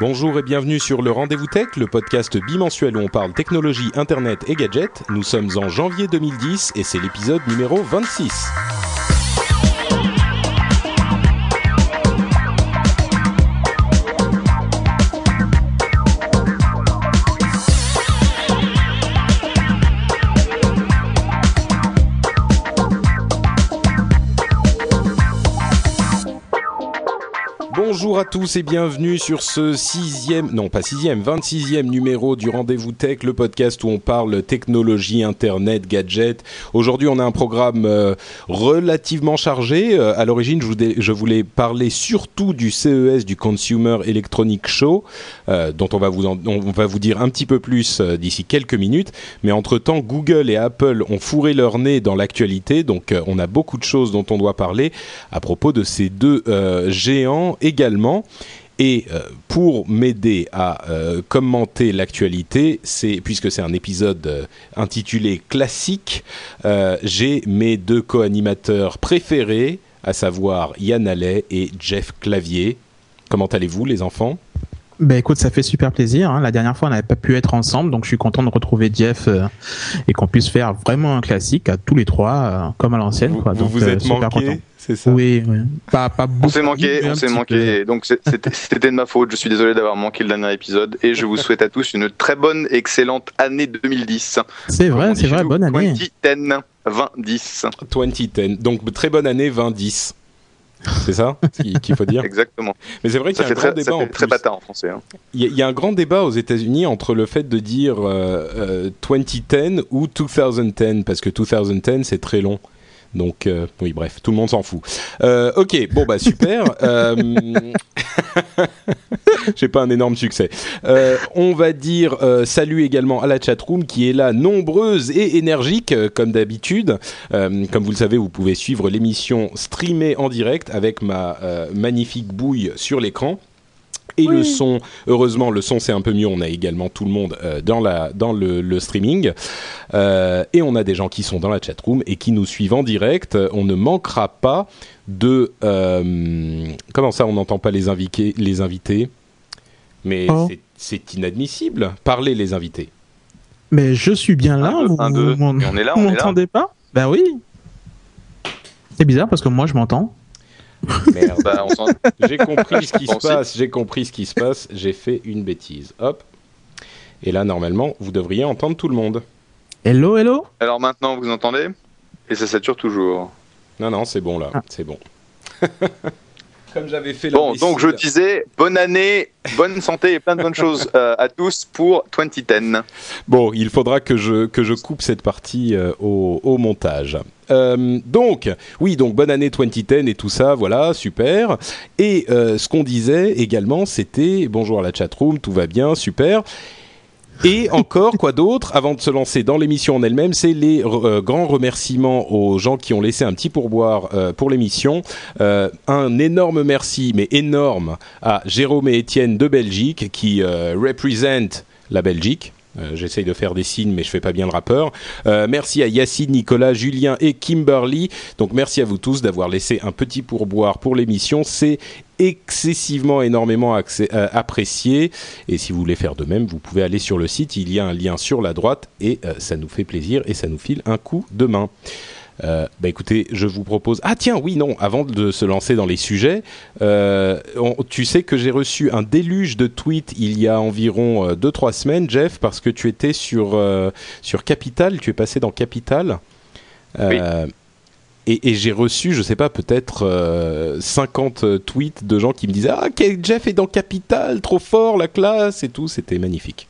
Bonjour et bienvenue sur le Rendez-vous Tech, le podcast bimensuel où on parle technologie, internet et gadgets. Nous sommes en janvier 2010 et c'est l'épisode numéro 26. Tous et bienvenue sur ce sixième, non pas sixième, 26e numéro du Rendez-vous Tech, le podcast où on parle technologie, internet, gadgets. Aujourd'hui, on a un programme euh, relativement chargé. Euh, à l'origine, je, voulais parler surtout du CES, du Consumer Electronic Show, euh, dont on va, vous on va vous dire un petit peu plus d'ici quelques minutes. Mais entre-temps, Google et Apple ont fourré leur nez dans l'actualité, donc on a beaucoup de choses dont on doit parler à propos de ces deux géants également et euh, pour m'aider à euh, commenter l'actualité, c'est puisque c'est un épisode euh, intitulé classique, j'ai mes deux co-animateurs préférés, à savoir Yann Allais et Jeff Clavier. Comment allez-vous, les enfants? Ben écoute, ça fait super plaisir. Hein. La dernière fois, on n'avait pas pu être ensemble, donc je suis content de retrouver Jeff et qu'on puisse faire vraiment un classique à tous les trois, comme à l'ancienne. Vous, vous, vous êtes manqué? C'est ça Oui, oui. Pas, pas on s'est manqué, on s'est manqué. Donc c'était de ma faute. Je suis désolé d'avoir manqué le dernier épisode et je vous souhaite à tous une très bonne, excellente année 2010. C'est vrai, c'est vrai, bonne année. 2010, 2010. 2010. Donc très bonne année 2010. C'est ça qu'il faut dire? Exactement. Mais c'est vrai qu'il y a un grand débat. Ça fait très bâtard en français. Hein. Il, y a, un grand débat aux États-Unis entre le fait de dire 2010 euh, ou 2010 parce que 2010 c'est très long. Donc, euh, oui, bref, tout le monde s'en fout. Euh, ok, bon, bah super. euh... J'ai pas un énorme succès. On va dire salut également à la chatroom qui est là, nombreuse et énergique, comme d'habitude. comme vous le savez, vous pouvez suivre l'émission streamée en direct avec ma magnifique bouille sur l'écran et le son. Heureusement, le son c'est un peu mieux. On a également tout le monde euh, dans la dans le, streaming euh, et on a des gens qui sont dans la chat room et qui nous suivent en direct. On ne manquera pas de euh, comment ça On n'entend pas les invités les invités, mais oh. c'est inadmissible. Parlez les invités. Mais je suis bien là. vous, on est là. Vous m'entendez pas? Ben oui. C'est bizarre parce que moi je m'entends. Merde. Bah, j'ai compris ce qui se passe. J'ai compris ce qui se passe. J'ai fait une bêtise. Hop. Et là, normalement, vous devriez entendre tout le monde. Hello, hello? Alors maintenant, vous entendez? Et ça sature toujours. Non, non, c'est bon là. Ah. C'est bon. Comme j'avais fait. Bon, donc je disais bonne année, bonne santé et plein de bonnes choses euh, à tous pour 2010. Bon, il faudra que je que je coupe cette partie euh, au, au, montage. Euh, donc, oui, donc bonne année 2010 et tout ça, voilà, super. Et euh, ce qu'on disait également, c'était bonjour à la chatroom, tout va bien, super. Et encore, quoi d'autre Avant de se lancer dans l'émission en elle-même, c'est les euh, grands remerciements aux gens qui ont laissé un petit pourboire pour l'émission. un énorme merci, mais énorme, à Jérôme et Étienne de Belgique qui représentent la Belgique. Euh, j'essaye de faire des signes, mais je fais pas bien le rappeur. Euh, merci à Yacine, Nicolas, Julien et Kimberly. Donc merci à vous tous d'avoir laissé un petit pourboire pour l'émission. C'est excessivement énormément euh, apprécié. Et si vous voulez faire de même, vous pouvez aller sur le site. Il y a un lien sur la droite et ça nous fait plaisir et ça nous file un coup de main. Euh, bah écoutez, je vous propose. Ah tiens, oui, non. Avant de se lancer dans les sujets, euh, tu sais que j'ai reçu un déluge de tweets il y a environ 2-3 euh, semaines, Jeff, parce que tu étais sur sur Capital. Tu es passé dans Capital. Oui. Et, j'ai reçu, je sais pas, peut-être 50 tweets de gens qui me disaient Ah, Jeff est dans Capital, trop fort, la classe et tout. C'était magnifique.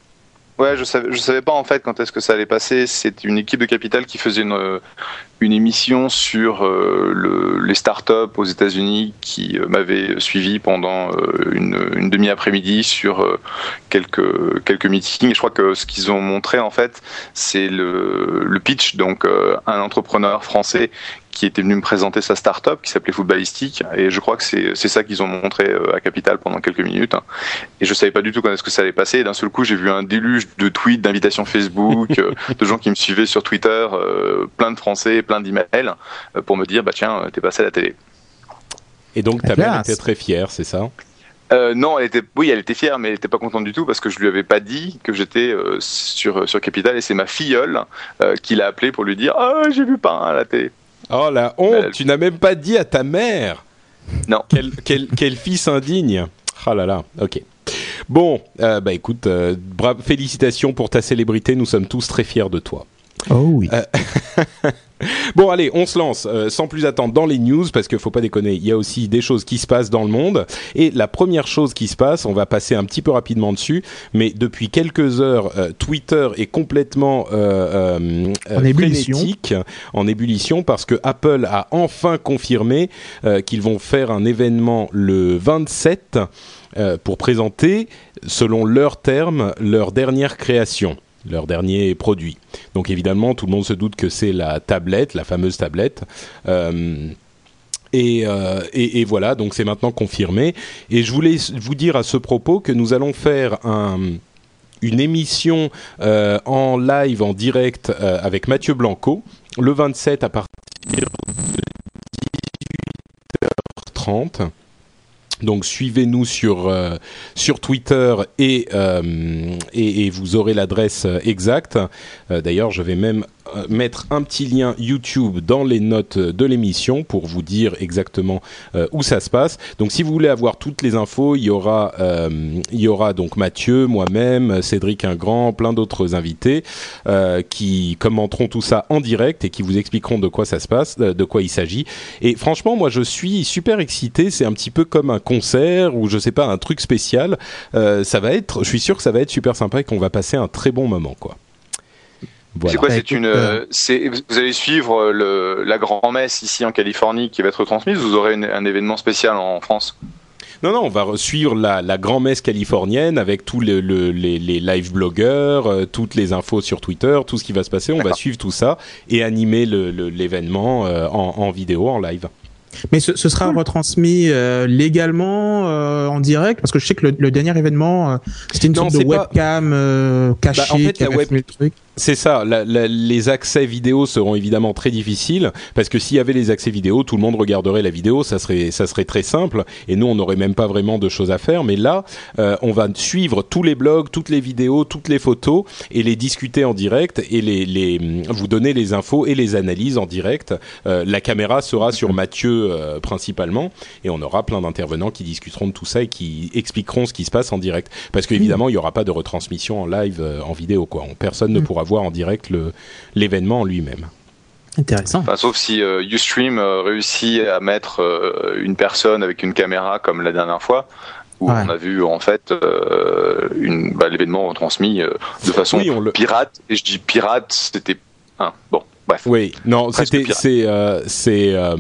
Ouais, je savais, savais pas en fait quand est-ce que ça allait passer. C'est une équipe de Capital qui faisait une, une émission sur euh, le, les startups aux États-Unis qui euh, m'avait suivi pendant euh, une, une demi-après-midi sur quelques quelques meetings. Et je crois que ce qu'ils ont montré en fait, c'est le, le pitch. Donc, un entrepreneur français qui était venu me présenter sa start-up qui s'appelait Footballistique et je crois que c'est ça qu'ils ont montré euh, à Capital pendant quelques minutes hein. et je savais pas du tout quand est-ce que ça allait passer et d'un seul coup j'ai vu un déluge de tweets d'invitations Facebook euh, de gens qui me suivaient sur Twitter euh, plein de français plein d'emails pour me dire bah tiens t'es passé à la télé et donc ta mère était très fière c'est ça? Euh, non, elle était, oui, elle était fière, mais elle était pas contente du tout parce que je lui avais pas dit que j'étais euh, sur sur Capital et c'est ma filleule euh, qui l'a appelé pour lui dire ah j'ai vu pas à la télé. Oh la honte, tu n'as même pas dit à ta mère. Non. Quel, quel, quel fils indigne. Ah là là, ok. Bon, euh, bah écoute, euh, bravo, félicitations pour ta célébrité, nous sommes tous très fiers de toi. Oh oui. Bon, allez, on se lance euh, sans plus attendre dans les news parce qu'il faut pas déconner. Il y a aussi des choses qui se passent dans le monde. Et la première chose qui se passe, on va passer un petit peu rapidement dessus, mais depuis quelques heures, euh, Twitter est complètement euh, euh, En euh, ébullition. en ébullition parce que Apple a enfin confirmé euh, qu'ils vont faire un événement le 27 euh, pour présenter, selon leurs termes, leur dernière création leur dernier produit. Donc évidemment, tout le monde se doute que c'est la tablette, la fameuse tablette. Euh, et, euh, et, et voilà, donc c'est maintenant confirmé. Et je voulais vous dire à ce propos que nous allons faire un, une émission euh, en live, en direct, avec Mathieu Blanco, le 27 à partir de 18h30. Donc suivez-nous sur euh, sur Twitter et, euh, et et vous aurez l'adresse euh, exacte. D'ailleurs, je vais même mettre un petit lien YouTube dans les notes de l'émission pour vous dire exactement euh, où ça se passe. Donc si vous voulez avoir toutes les infos, il y aura euh, il y aura donc Mathieu, moi-même, Cédric Ingrand, plein d'autres invités euh, qui commenteront tout ça en direct et qui vous expliqueront de quoi ça se passe, euh, de quoi il s'agit. Et franchement, moi je suis super excité, c'est un petit peu comme un concert ou je sais pas un truc spécial. Euh, ça va être je suis sûr que ça va être super sympa et qu'on va passer un très bon moment quoi. Voilà. C'est quoi Bah, C'est écoute, une. euh, euh, vous allez suivre le, la grand-messe ici en Californie qui va être transmise. Vous aurez une- un événement spécial en France. Non, non, on va suivre la, la grand-messe californienne avec tous le- le- les, les live blogueurs, euh, toutes les infos sur Twitter, tout ce qui va se passer. On va suivre tout ça et animer le- le- l'événement euh, en, en vidéo, en live. Mais ce, ce sera retransmis euh, légalement euh, en direct? Parce que je sais que le, le dernier événement euh, c'était une Non, sorte de c'est pas- webcam euh, cachée Bah, en fait, qui la avait web- le truc. C'est ça, la- la- les accès vidéo seront évidemment très difficiles parce que s'il y avait les accès vidéo, tout le monde regarderait la vidéo, ça serait ça serait très simple et nous on n'aurait même pas vraiment de choses à faire. Mais là, euh, on va suivre tous les blogs, toutes les vidéos, toutes les photos et les discuter en direct et les, les vous donner les infos et les analyses en direct. Euh, la caméra sera sur Mathieu euh, principalement et on aura plein d'intervenants qui discuteront de tout ça et qui expliqueront ce qui se passe en direct. Parce qu'évidemment, il n'y aura pas de retransmission en live euh, en vidéo quoi. On- Personne ne Mm. pourra voir en direct l'événement en lui-même. Intéressant. Enfin, sauf si euh, Ustream euh, réussit à mettre euh, une personne avec une caméra comme la dernière fois, où Ouais. on a vu en fait euh, bah, l'événement retransmis euh, de façon Oui, on le- pirate. Et je dis pirate, c'était. hein, bon, bref. Oui, non, c'était, pirate. c'est, euh, c'est, euh,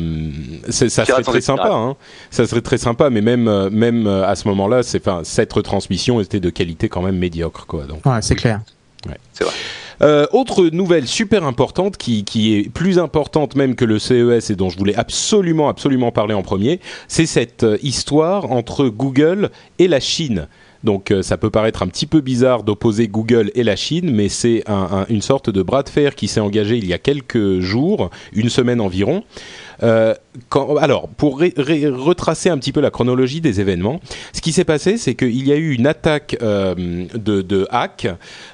c'est- ça serait très sympa, hein. Ça serait très sympa, mais même, même à ce moment-là, c'est, enfin, cette retransmission était de qualité quand même médiocre, quoi. Donc. Ouais, c'est clair. Euh, autre nouvelle super importante qui, est plus importante même que le CES et dont je voulais absolument absolument parler en premier, c'est cette euh, histoire entre Google et la Chine. Donc euh, ça peut paraître un petit peu bizarre d'opposer Google et la Chine, mais c'est un- un- une sorte de bras de fer qui s'est engagé il y a quelques jours, une semaine environ. Euh, alors, pour retracer un petit peu la chronologie des événements, ce qui s'est passé, c'est qu'il y a eu une attaque euh, de, hack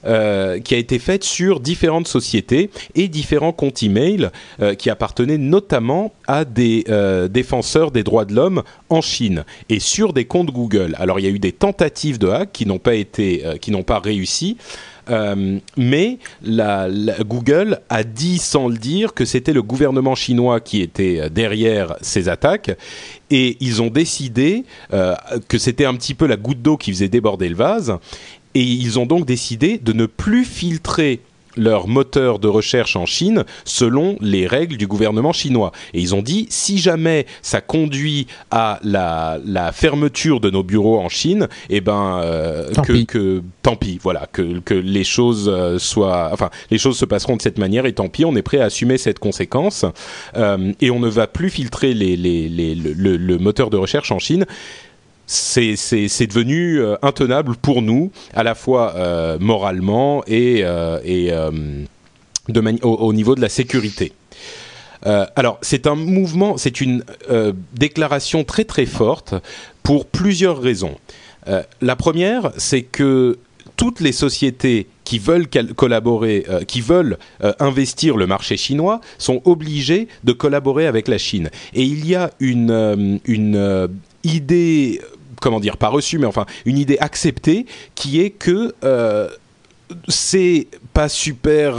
euh, qui a été faite sur différentes sociétés et différents comptes email qui appartenaient notamment à des défenseurs des droits de l'homme en Chine et sur des comptes Google. Alors, il y a eu des tentatives de hack qui n'ont pas été, qui n'ont pas réussi. Euh, mais Google a dit sans le dire que c'était le gouvernement chinois qui était euh, derrière ces attaques. Et ils ont décidé euh, que c'était un petit peu la goutte d'eau qui faisait déborder le vase. Et ils ont donc décidé de ne plus filtrer leur moteur de recherche en Chine selon les règles du gouvernement chinois. Et ils ont dit, si jamais ça conduit à la, la fermeture de nos bureaux en Chine, eh ben, euh, Tant que, pis. que tant pix, voilà, que, que les choses euh, soient, enfin, les choses se passeront de cette manière et tant pis, on est prêt à assumer cette conséquence euh, et on ne va plus filtrer les, les, les, le, le- le moteur de recherche en Chine c'est devenu euh, intenable pour nous, à la fois euh, moralement et, euh, et au, au niveau de la sécurité. Alors, c'est un mouvement, c'est une déclaration très très forte pour plusieurs raisons. la première, c'est que toutes les sociétés qui veulent collaborer, qui veulent investir le marché chinois, sont obligées de collaborer avec la Chine. Et il y a une, une idée, comment dire, pas reçue, mais enfin une idée acceptée, qui est que c'est pas super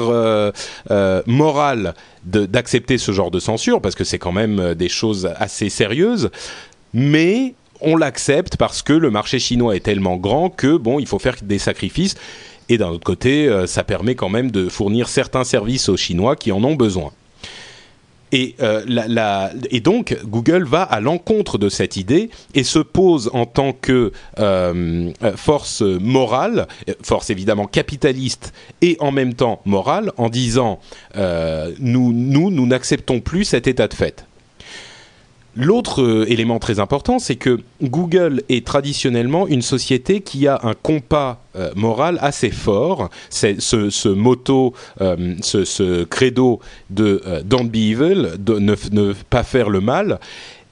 moral d'accepter ce genre de censure parce que c'est quand même des choses assez sérieuses, mais on l'accepte parce que le marché chinois est tellement grand que bon, il faut faire des sacrifices. Et d'un autre côté, euh, ça permet quand même de fournir certains services aux Chinois qui en ont besoin. Et, euh, et donc, Google va à l'encontre de cette idée et se pose en tant que euh, force morale, force évidemment capitaliste et en même temps morale, en disant nous, nous, nous n'acceptons plus cet état de fait. L'autre euh, élément très important, c'est que Google est traditionnellement une société qui a un compas euh, moral assez fort. Ce, ce motto, euh, ce, credo de Don't be evil, de ne, pas faire le mal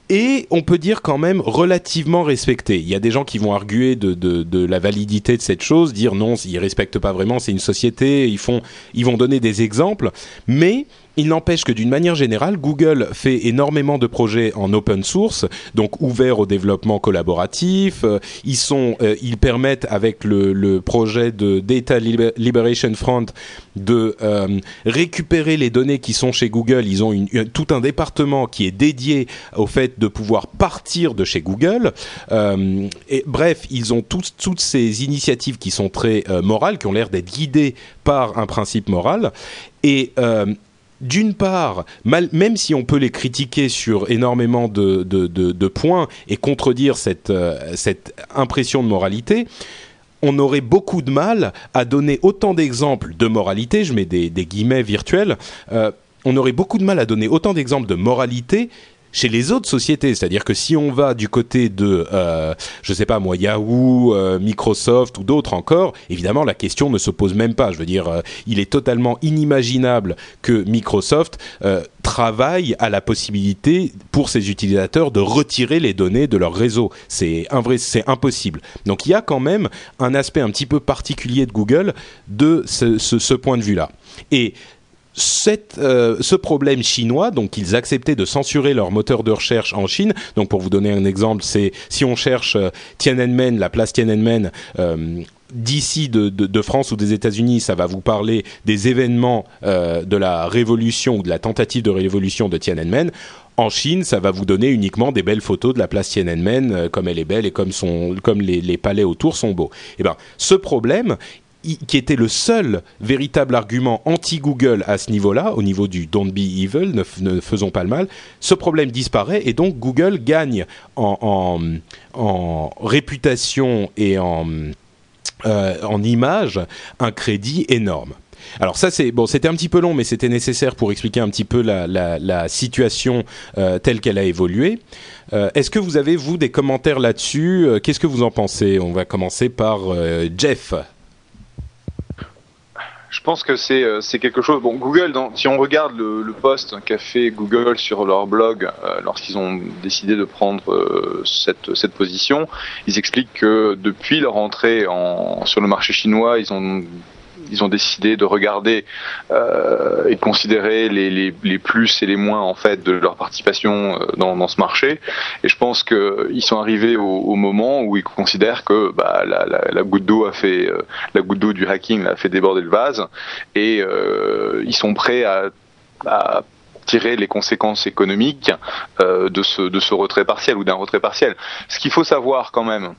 et on peut dire quand même relativement respecté. Il y a des gens qui vont arguer de la validité de cette chose, dire non, ils respectent pas vraiment, c'est une société, ils font, ils vont donner des exemples, mais il n'empêche que d'une manière générale, Google fait énormément de projets en open source, donc ouverts au développement collaboratif. Euh, ils sont, euh, ils permettent avec le, projet de Data Liberation Front de euh, récupérer les données qui sont chez Google. Ils ont tout un département qui est dédié au fait de pouvoir partir de chez Google. bref, ils ont toutes ces initiatives qui sont très morales, qui ont l'air d'être guidées par un principe moral. Et d'une part, même si on peut les critiquer sur énormément de, points et contredire cette, euh, cette impression de moralité, on aurait beaucoup de mal à donner autant d'exemples de moralité, je mets des, guillemets virtuels, euh, on aurait beaucoup de mal à donner autant d'exemples de moralité chez les autres sociétés. C'est-à-dire que si on va du côté de, euh, je sais pas moi, Yahoo, euh, Microsoft ou d'autres encore, évidemment la question ne se pose même pas. Je veux dire, euh, il est totalement inimaginable que Microsoft euh, travaille à la possibilité pour ses utilisateurs de retirer les données de leur réseau. C'est c'est impossible. Donc il y a quand même un aspect un petit peu particulier de Google de ce, ce, ce point de vue-là. Et euh, ce problème chinois, donc ils acceptaient de censurer leur moteur de recherche en Chine. Donc pour vous donner un exemple, c'est si on cherche euh, Tiananmen, la place Tiananmen. Euh, D'ici de, France ou des États-Unis, ça va vous parler des événements de la révolution ou de la tentative de révolution de Tiananmen. En Chine, ça va vous donner uniquement des belles photos de la place Tiananmen, comme elle est belle et comme, son, comme les, les palais autour sont beaux. Eh ben, ce problème, qui était le seul véritable argument anti-Google à ce niveau-là, au niveau du don't be evil, ne, faisons pas le mal, ce problème disparaît et donc Google gagne en, réputation et en, euh, en image un crédit énorme. Alors ça c'est bon, c'était un petit peu long, mais c'était nécessaire pour expliquer un petit peu la, situation euh, telle qu'elle a évolué. Euh, est-ce que vous avez vous des commentaires là-dessus? Qu'est-ce que vous en pensez? On va commencer par Jeff. Je pense que c'est euh, c'est quelque chose. Bon, Google, si on regarde le, post qu'a fait Google sur leur blog euh, lorsqu'ils ont décidé de prendre euh, cette cette position, ils expliquent que depuis leur entrée en, sur le marché chinois, ils ont ils ont décidé de regarder euh, et de considérer les, plus et les moins en fait de leur participation euh, dans, ce marché. Et je pense qu'ils sont arrivés au, moment où ils considèrent que bah, la, goutte d'eau a fait euh, la goutte d'eau du hacking a fait déborder le vase et ils sont prêts à, tirer les conséquences économiques de ce retrait partiel ou d'un retrait partiel. Ce qu'il faut savoir quand même,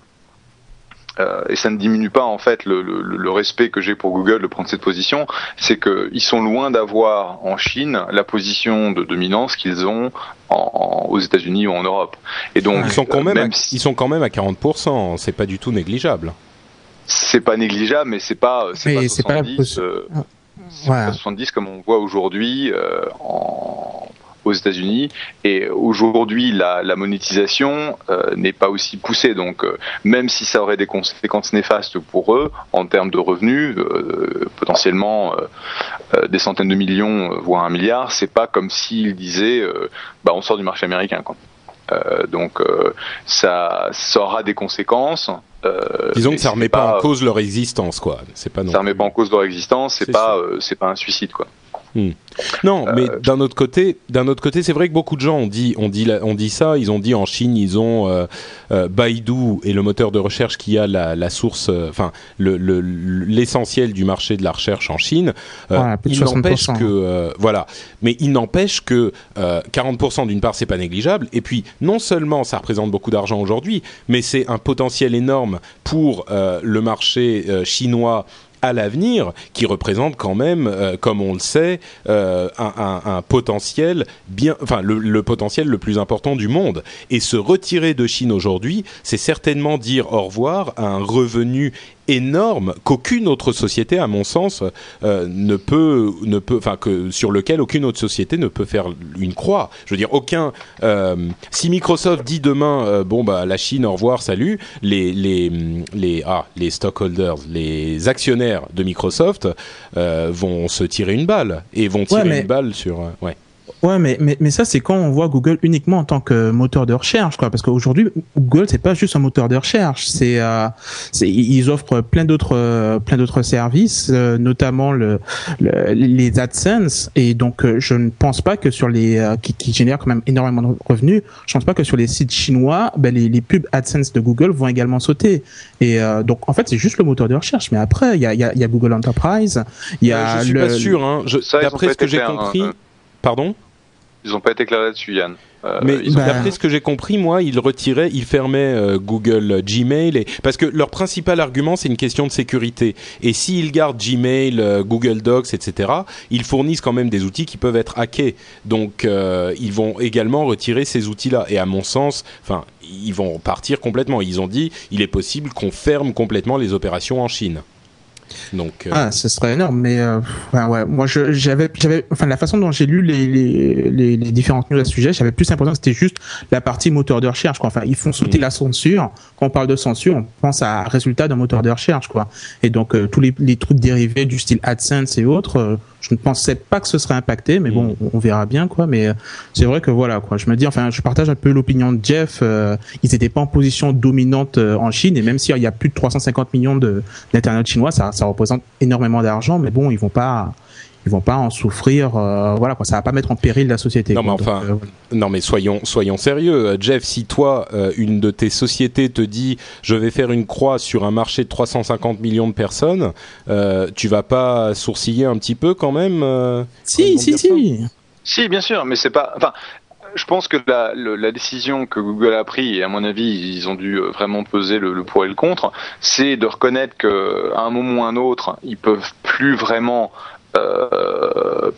euh, et ça ne diminue pas en fait le, le, le respect que j'ai pour Google de prendre cette position, c'est qu'ils sont loin d'avoir en Chine la position de dominance qu'ils ont en, aux États-Unis ou en Europe. Et donc ils sont quand même, même à, ils sont quand même à 40%, c'est pas du tout négligeable. C'est pas négligeable, mais c'est pas c'est pas 70, pas euh, ouais. pas 70 comme on voit aujourd'hui euh, en aux États-Unis. Et aujourd'hui, la, la, monétisation euh, n'est pas aussi poussée. Donc, euh, même si ça aurait des conséquences néfastes pour eux en termes de revenus, euh, potentiellement des centaines de millions, voire un milliard, c'est pas comme s'ils disaient, bah, on sort du marché américain. Quoi. donc ça, ça aura des conséquences. Disons que ça remet pas, pas, en cause leur existence, quoi. C'est pas non ça remet pas en cause leur existence. C'est pas, c'est pas un suicide, quoi. Hmm. Non, mais euh, d'un autre côté, d'un autre côté, c'est vrai que beaucoup de gens ont dit, ont dit, on dit ça. Ils ont dit en Chine, ils ont euh, euh, Baidu et le moteur de recherche qui a la, source, enfin l'essentiel du marché de la recherche en Chine. il n'empêche que, voilà, mais il n'empêche que 40% d'une part, c'est pas négligeable. Et puis, non seulement ça représente beaucoup d'argent aujourd'hui, mais c'est un potentiel énorme pour le marché chinois à l'avenir, qui représente quand même, euh, comme on le sait, euh, un, potentiel bien, enfin le, potentiel le plus important du monde. Et se retirer de Chine aujourd'hui, c'est certainement dire au revoir à un revenu énorme qu'aucune autre société, à mon sens, euh, ne peut, ne peut, enfin que sur lequel aucune autre société ne peut faire une croix. Je veux dire, aucun. Euh, si Microsoft dit demain, euh, bon bah la Chine, au revoir, salut, les les les ah les stockholders, les actionnaires de Microsoft vont se tirer une balle et vont tirer une balle sur ouais. Ouais, mais, mais, mais ça, c'est quand on voit Google uniquement en tant que moteur de recherche, quoi. Parce qu'aujourd'hui, Google, c'est pas juste un moteur de recherche. C'est, euh, ils offrent plein d'autres, euh, plein d'autres services, euh, notamment le, les AdSense. Et donc, euh, je ne pense pas que sur les, qui, qui, génèrent quand même énormément de revenus, je pense pas que sur les sites chinois, ben, les, les pubs AdSense de Google vont également sauter. Et donc, en fait, c'est juste le moteur de recherche. Mais après, il y a, y, a, y a Google Enterprise. Il y a. je suis pas sûr. Hein. D'après ce que j'ai compris. Pardon? Ils n'ont pas été clairs là-dessus, Yann. Euh, mais d'après ce que j'ai compris, moi, ils retiraient, ils fermaient euh, Google Gmail, et... parce que leur principal argument, c'est une question de sécurité. Et s'ils gardent Gmail, euh, Google Docs, etc., ils fournissent quand même des outils qui peuvent être hackés. Donc, ils vont également retirer ces outils-là. Et à mon sens, enfin, ils vont partir complètement. Ils ont dit, il est possible qu'on ferme complètement les opérations en Chine. Donc, euh, Ah, ce serait énorme, mais euh, ouais, moi j'avais, j'avais, enfin la façon dont j'ai lu les, les, les, les, différentes news à ce sujet, j'avais plus l'impression que c'était juste la partie moteur de recherche. Quoi. Enfin, ils font sauter mm. la censure. Quand on parle de censure, on pense à résultat d'un moteur de recherche, quoi. Et donc euh, tous les, les trucs dérivés du style AdSense et autres, je ne pensais pas que ce serait impacté, mais bon, mm. on verra bien quoi. Mais c'est vrai que voilà quoi. Je me dis, enfin, je partage un peu l'opinion de Jeff. ils n'étaient pas en position dominante en Chine, et même s'il y a plus de 350 millions de d'internet chinois, ça, ça représente énormément d'argent, mais bon, ils vont pas ils vont pas en souffrir euh, voilà quoi. Ça va pas mettre en péril la société non mais enfin euh, non mais soyons soyons sérieux. Euh, Jeff si toi une de tes sociétés te dit je vais faire une croix sur un marché de 350 millions de personnes tu vas pas sourciller un petit peu quand même si si si. Si bien sûr mais c'est pas enfin je pense que la, la, décision que Google a prise, et à mon avis, ils ont dû vraiment peser le, pour et le contre, c'est de reconnaître qu'à un moment ou un autre, ils peuvent plus vraiment euh,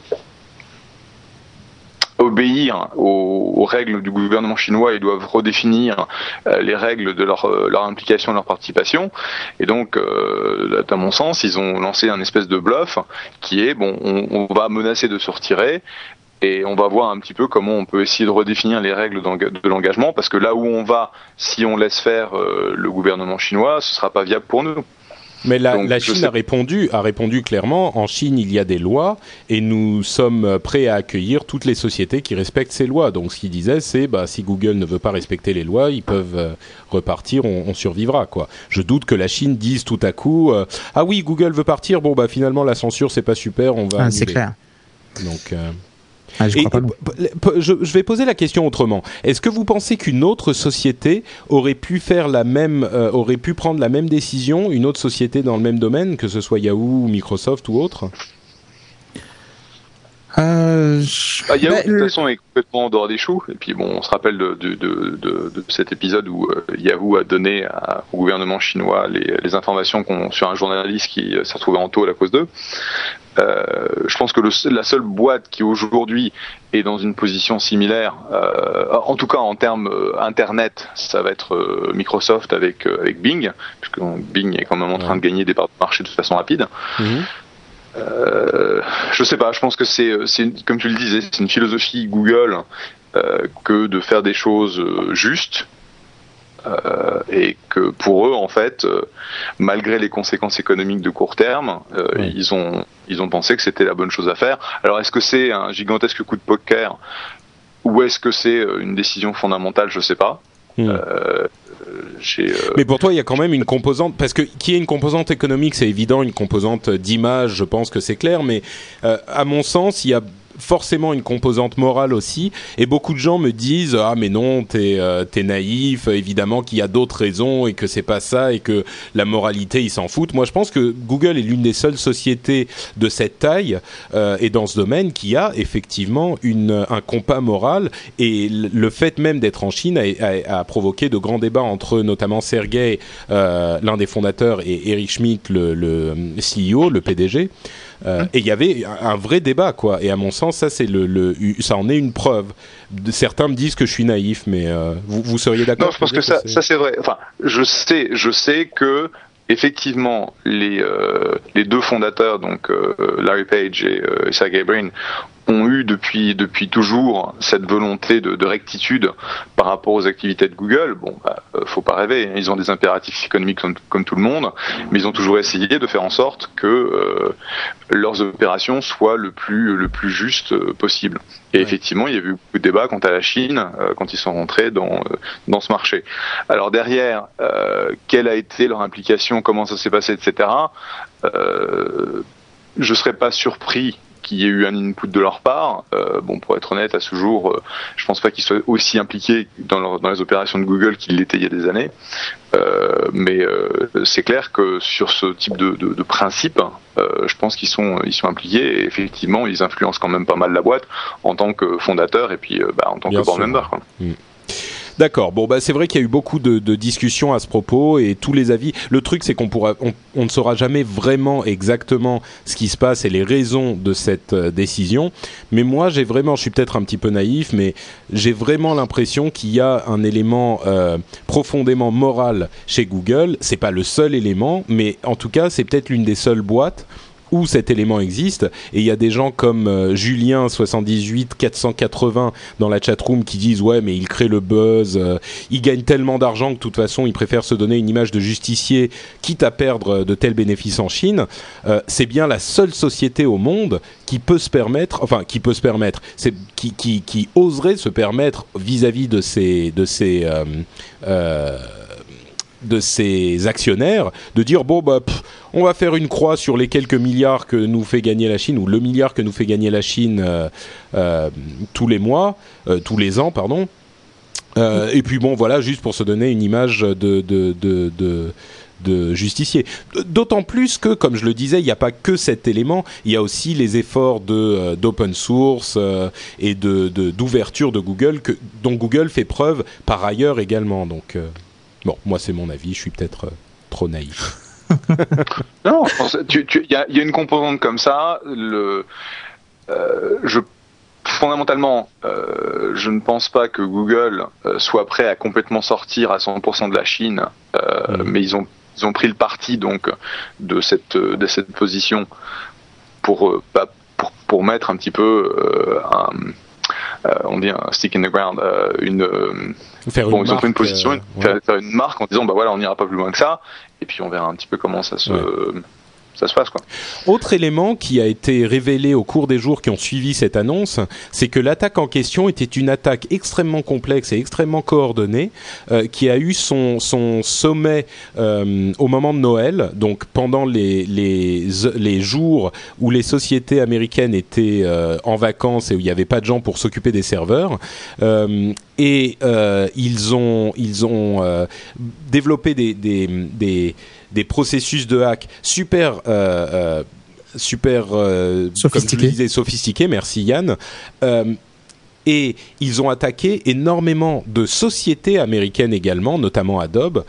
obéir aux, règles du gouvernement chinois, ils doivent redéfinir euh, les règles de leur, leur implication, leur participation. Et donc, à mon sens, ils ont lancé un espèce de bluff qui est bon, on, va menacer de se retirer, et on va voir un petit peu comment on peut essayer de redéfinir les règles de l'engagement, parce que là où on va, si on laisse faire euh, le gouvernement chinois, ce sera pas viable pour nous. Mais la, Chine a répondu, a répondu clairement. En Chine, il y a des lois et nous sommes prêts à accueillir toutes les sociétés qui respectent ces lois. Donc, ce qu'il disait, c'est bah, si Google ne veut pas respecter les lois, ils peuvent euh, repartir, on, survivra. Quoi. Je doute que la Chine dise tout à coup euh, ah oui, Google veut partir. Bon bah finalement la censure c'est pas super, on va. Ah, c'est clair. Donc. Ah, je, vais poser la question autrement. Est-ce que vous pensez qu'une autre société aurait pu faire la même, euh, aurait pu prendre la même décision, une autre société dans le même domaine, que ce soit Yahoo, Microsoft ou autre? Euh, ah, Yahoo, de toute façon, est complètement en dehors des choux. Et puis, bon, on se rappelle de, de, de, de cet épisode où euh, Yahoo a donné au gouvernement chinois les, les informations sur un journaliste qui s'est retrouvé en taule à cause d'eux. Euh, je pense que le, la seule boîte qui aujourd'hui est dans une position similaire, euh, en tout cas en termes euh, internet, ça va être Microsoft avec avec Bing, puisque Bing est quand même en train de gagner des parts de marché de façon rapide. Mhm. Euh, je sais pas, je pense que c'est, comme tu le disais, c'est une philosophie Google que de faire des choses justes euh, et que pour eux, en fait, euh, malgré les conséquences économiques de court terme, euh, ils ont ils ont pensé que c'était la bonne chose à faire. Alors est-ce que c'est un gigantesque coup de poker Ou est-ce que c'est une décision fondamentale? Je sais pas. Hmm. Mais pour toi, il y a quand même une composante, parce que qui est une composante économique, c'est évident, une composante d'image, je pense que c'est clair, mais à mon sens, il y a forcément une composante morale aussi. Et beaucoup de gens me disent ah mais non t'es euh, t'es naïf, évidemment qu'il y a d'autres raisons et que c'est pas ça et que la moralité ils s'en foutent. Moi je pense que Google est l'une des seules sociétés de cette taille euh, et dans ce domaine qui a effectivement une un compas moral et le fait même d'être en Chine a, a, provoqué de grands débats entre notamment Sergey, euh, l'un des fondateurs, et Eric Schmidt, le, le CEO, le PDG. Euh, et il y avait un vrai débat, quoi. Et à mon sens, ça, c'est le, le, ça en est une preuve. Certains me disent que je suis naïf, mais euh, vous, vous seriez d'accord Non, je pense que ça, ça c'est vrai. Enfin, je sais, je sais que effectivement, les, euh, les deux fondateurs, donc euh, Larry Page et euh, Sergey Brin, ont eu depuis depuis toujours cette volonté de, de, rectitude par rapport aux activités de Google. Bon, bah, euh, faut pas rêver, ils ont des impératifs économiques comme, comme, tout le monde, mais ils ont toujours essayé de faire en sorte que euh, leurs opérations soient le plus le plus juste euh, possible. Et effectivement, il y a eu beaucoup de débats quant à la Chine quand ils sont rentrés dans dans ce marché. Alors derrière, quelle a été leur implication, comment ça s'est passé, etc. Je serais pas surpris qu'il y ait eu un input de leur part. Euh, bon, pour être honnête, à ce jour, euh, je pense pas qu'ils soient aussi impliqués dans, dans, les opérations de Google qu'ils l'étaient il y a des années. Euh, mais euh, c'est clair que sur ce type de, de, de principe, je pense qu'ils sont ils sont impliqués et effectivement ils influencent quand même pas mal la boîte en tant que fondateur et puis bah, en tant que board member. Quoi. Mm. D'accord. Bon, bah c'est vrai qu'il y a eu beaucoup de, discussions à ce propos et tous les avis. Le truc, c'est qu'on ne saura jamais vraiment exactement ce qui se passe et les raisons de cette euh, décision. Mais moi, j'ai vraiment, je suis peut-être un petit peu naïf, mais j'ai vraiment l'impression qu'il y a un élément euh, profondément moral chez Google. C'est pas le seul élément, mais en tout cas, c'est peut-être l'une des seules boîtes où cet élément existe. Et il y a des gens comme euh, Julien 78 480 dans la chatroom qui disent ouais mais il crée le buzz, euh, il gagne tellement d'argent que de toute façon il préfère se donner une image de justicier quitte à perdre de tels bénéfices en Chine. Euh, c'est bien la seule société au monde qui peut se permettre, enfin qui peut se permettre, qui, oserait se permettre vis-à-vis -vis de ces de ces euh, euh, de ses actionnaires de dire bon bah on va faire une croix sur les quelques milliards que nous fait gagner la Chine ou le milliard que nous fait gagner la Chine euh, euh, tous les mois, euh, tous les ans pardon. Et puis bon voilà juste pour se donner une image de de, de, de de justicier. D'autant plus que, comme je le disais, il n'y a pas que cet élément, il y a aussi les efforts de d'open source et de d'ouverture de, de, Google que, dont Google fait preuve par ailleurs également. Donc Bon, moi c'est mon avis, je suis peut-être euh, trop naïf. non, il y, y, a une composante comme ça. Le, euh, je, fondamentalement, euh, je ne pense pas que Google soit prêt à complètement sortir à 100% de la Chine, mmh. mais ils ont, ils ont pris le parti donc de cette, de cette position pour, bah, pour, pour mettre un petit peu un on dit un stick in the ground, une, euh, faire bon, une ils ont pris une position, ouais. faire, faire, une marque en disant bah voilà on n'ira pas plus loin que ça, et puis on verra un petit peu comment ça se ouais ça se passe quoi. Autre élément qui a été révélé au cours des jours qui ont suivi cette annonce, c'est que l'attaque en question était une attaque extrêmement complexe et extrêmement coordonnée, euh, qui a eu son, sommet euh, au moment de Noël, donc pendant les, jours où les sociétés américaines étaient euh, en vacances et où il n'y avait pas de gens pour s'occuper des serveurs. Et ils ont, développé des des processus de hack super euh, euh, super euh, sophistiqués. Comme je disais, sophistiqués. Merci Yann. Et ils ont attaqué énormément de sociétés américaines également, notamment Adobe.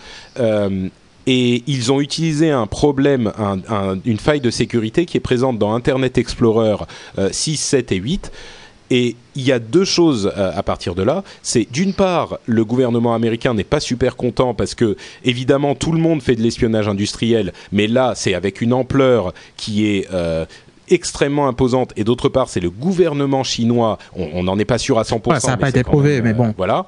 Et ils ont utilisé un problème, un, un, une faille de sécurité qui est présente dans Internet Explorer euh, 6, 7 et 8 et il y a deux choses euh, à partir de là. C'est d'une part, le gouvernement américain n'est pas super content parce que évidemment tout le monde fait de l'espionnage industriel, mais là c'est avec une ampleur qui est euh, extrêmement imposante. Et d'autre part c'est le gouvernement chinois. On n'en est pas sûr à 100% ouais, ça n'a pas été prouvé même, mais bon. euh, voilà.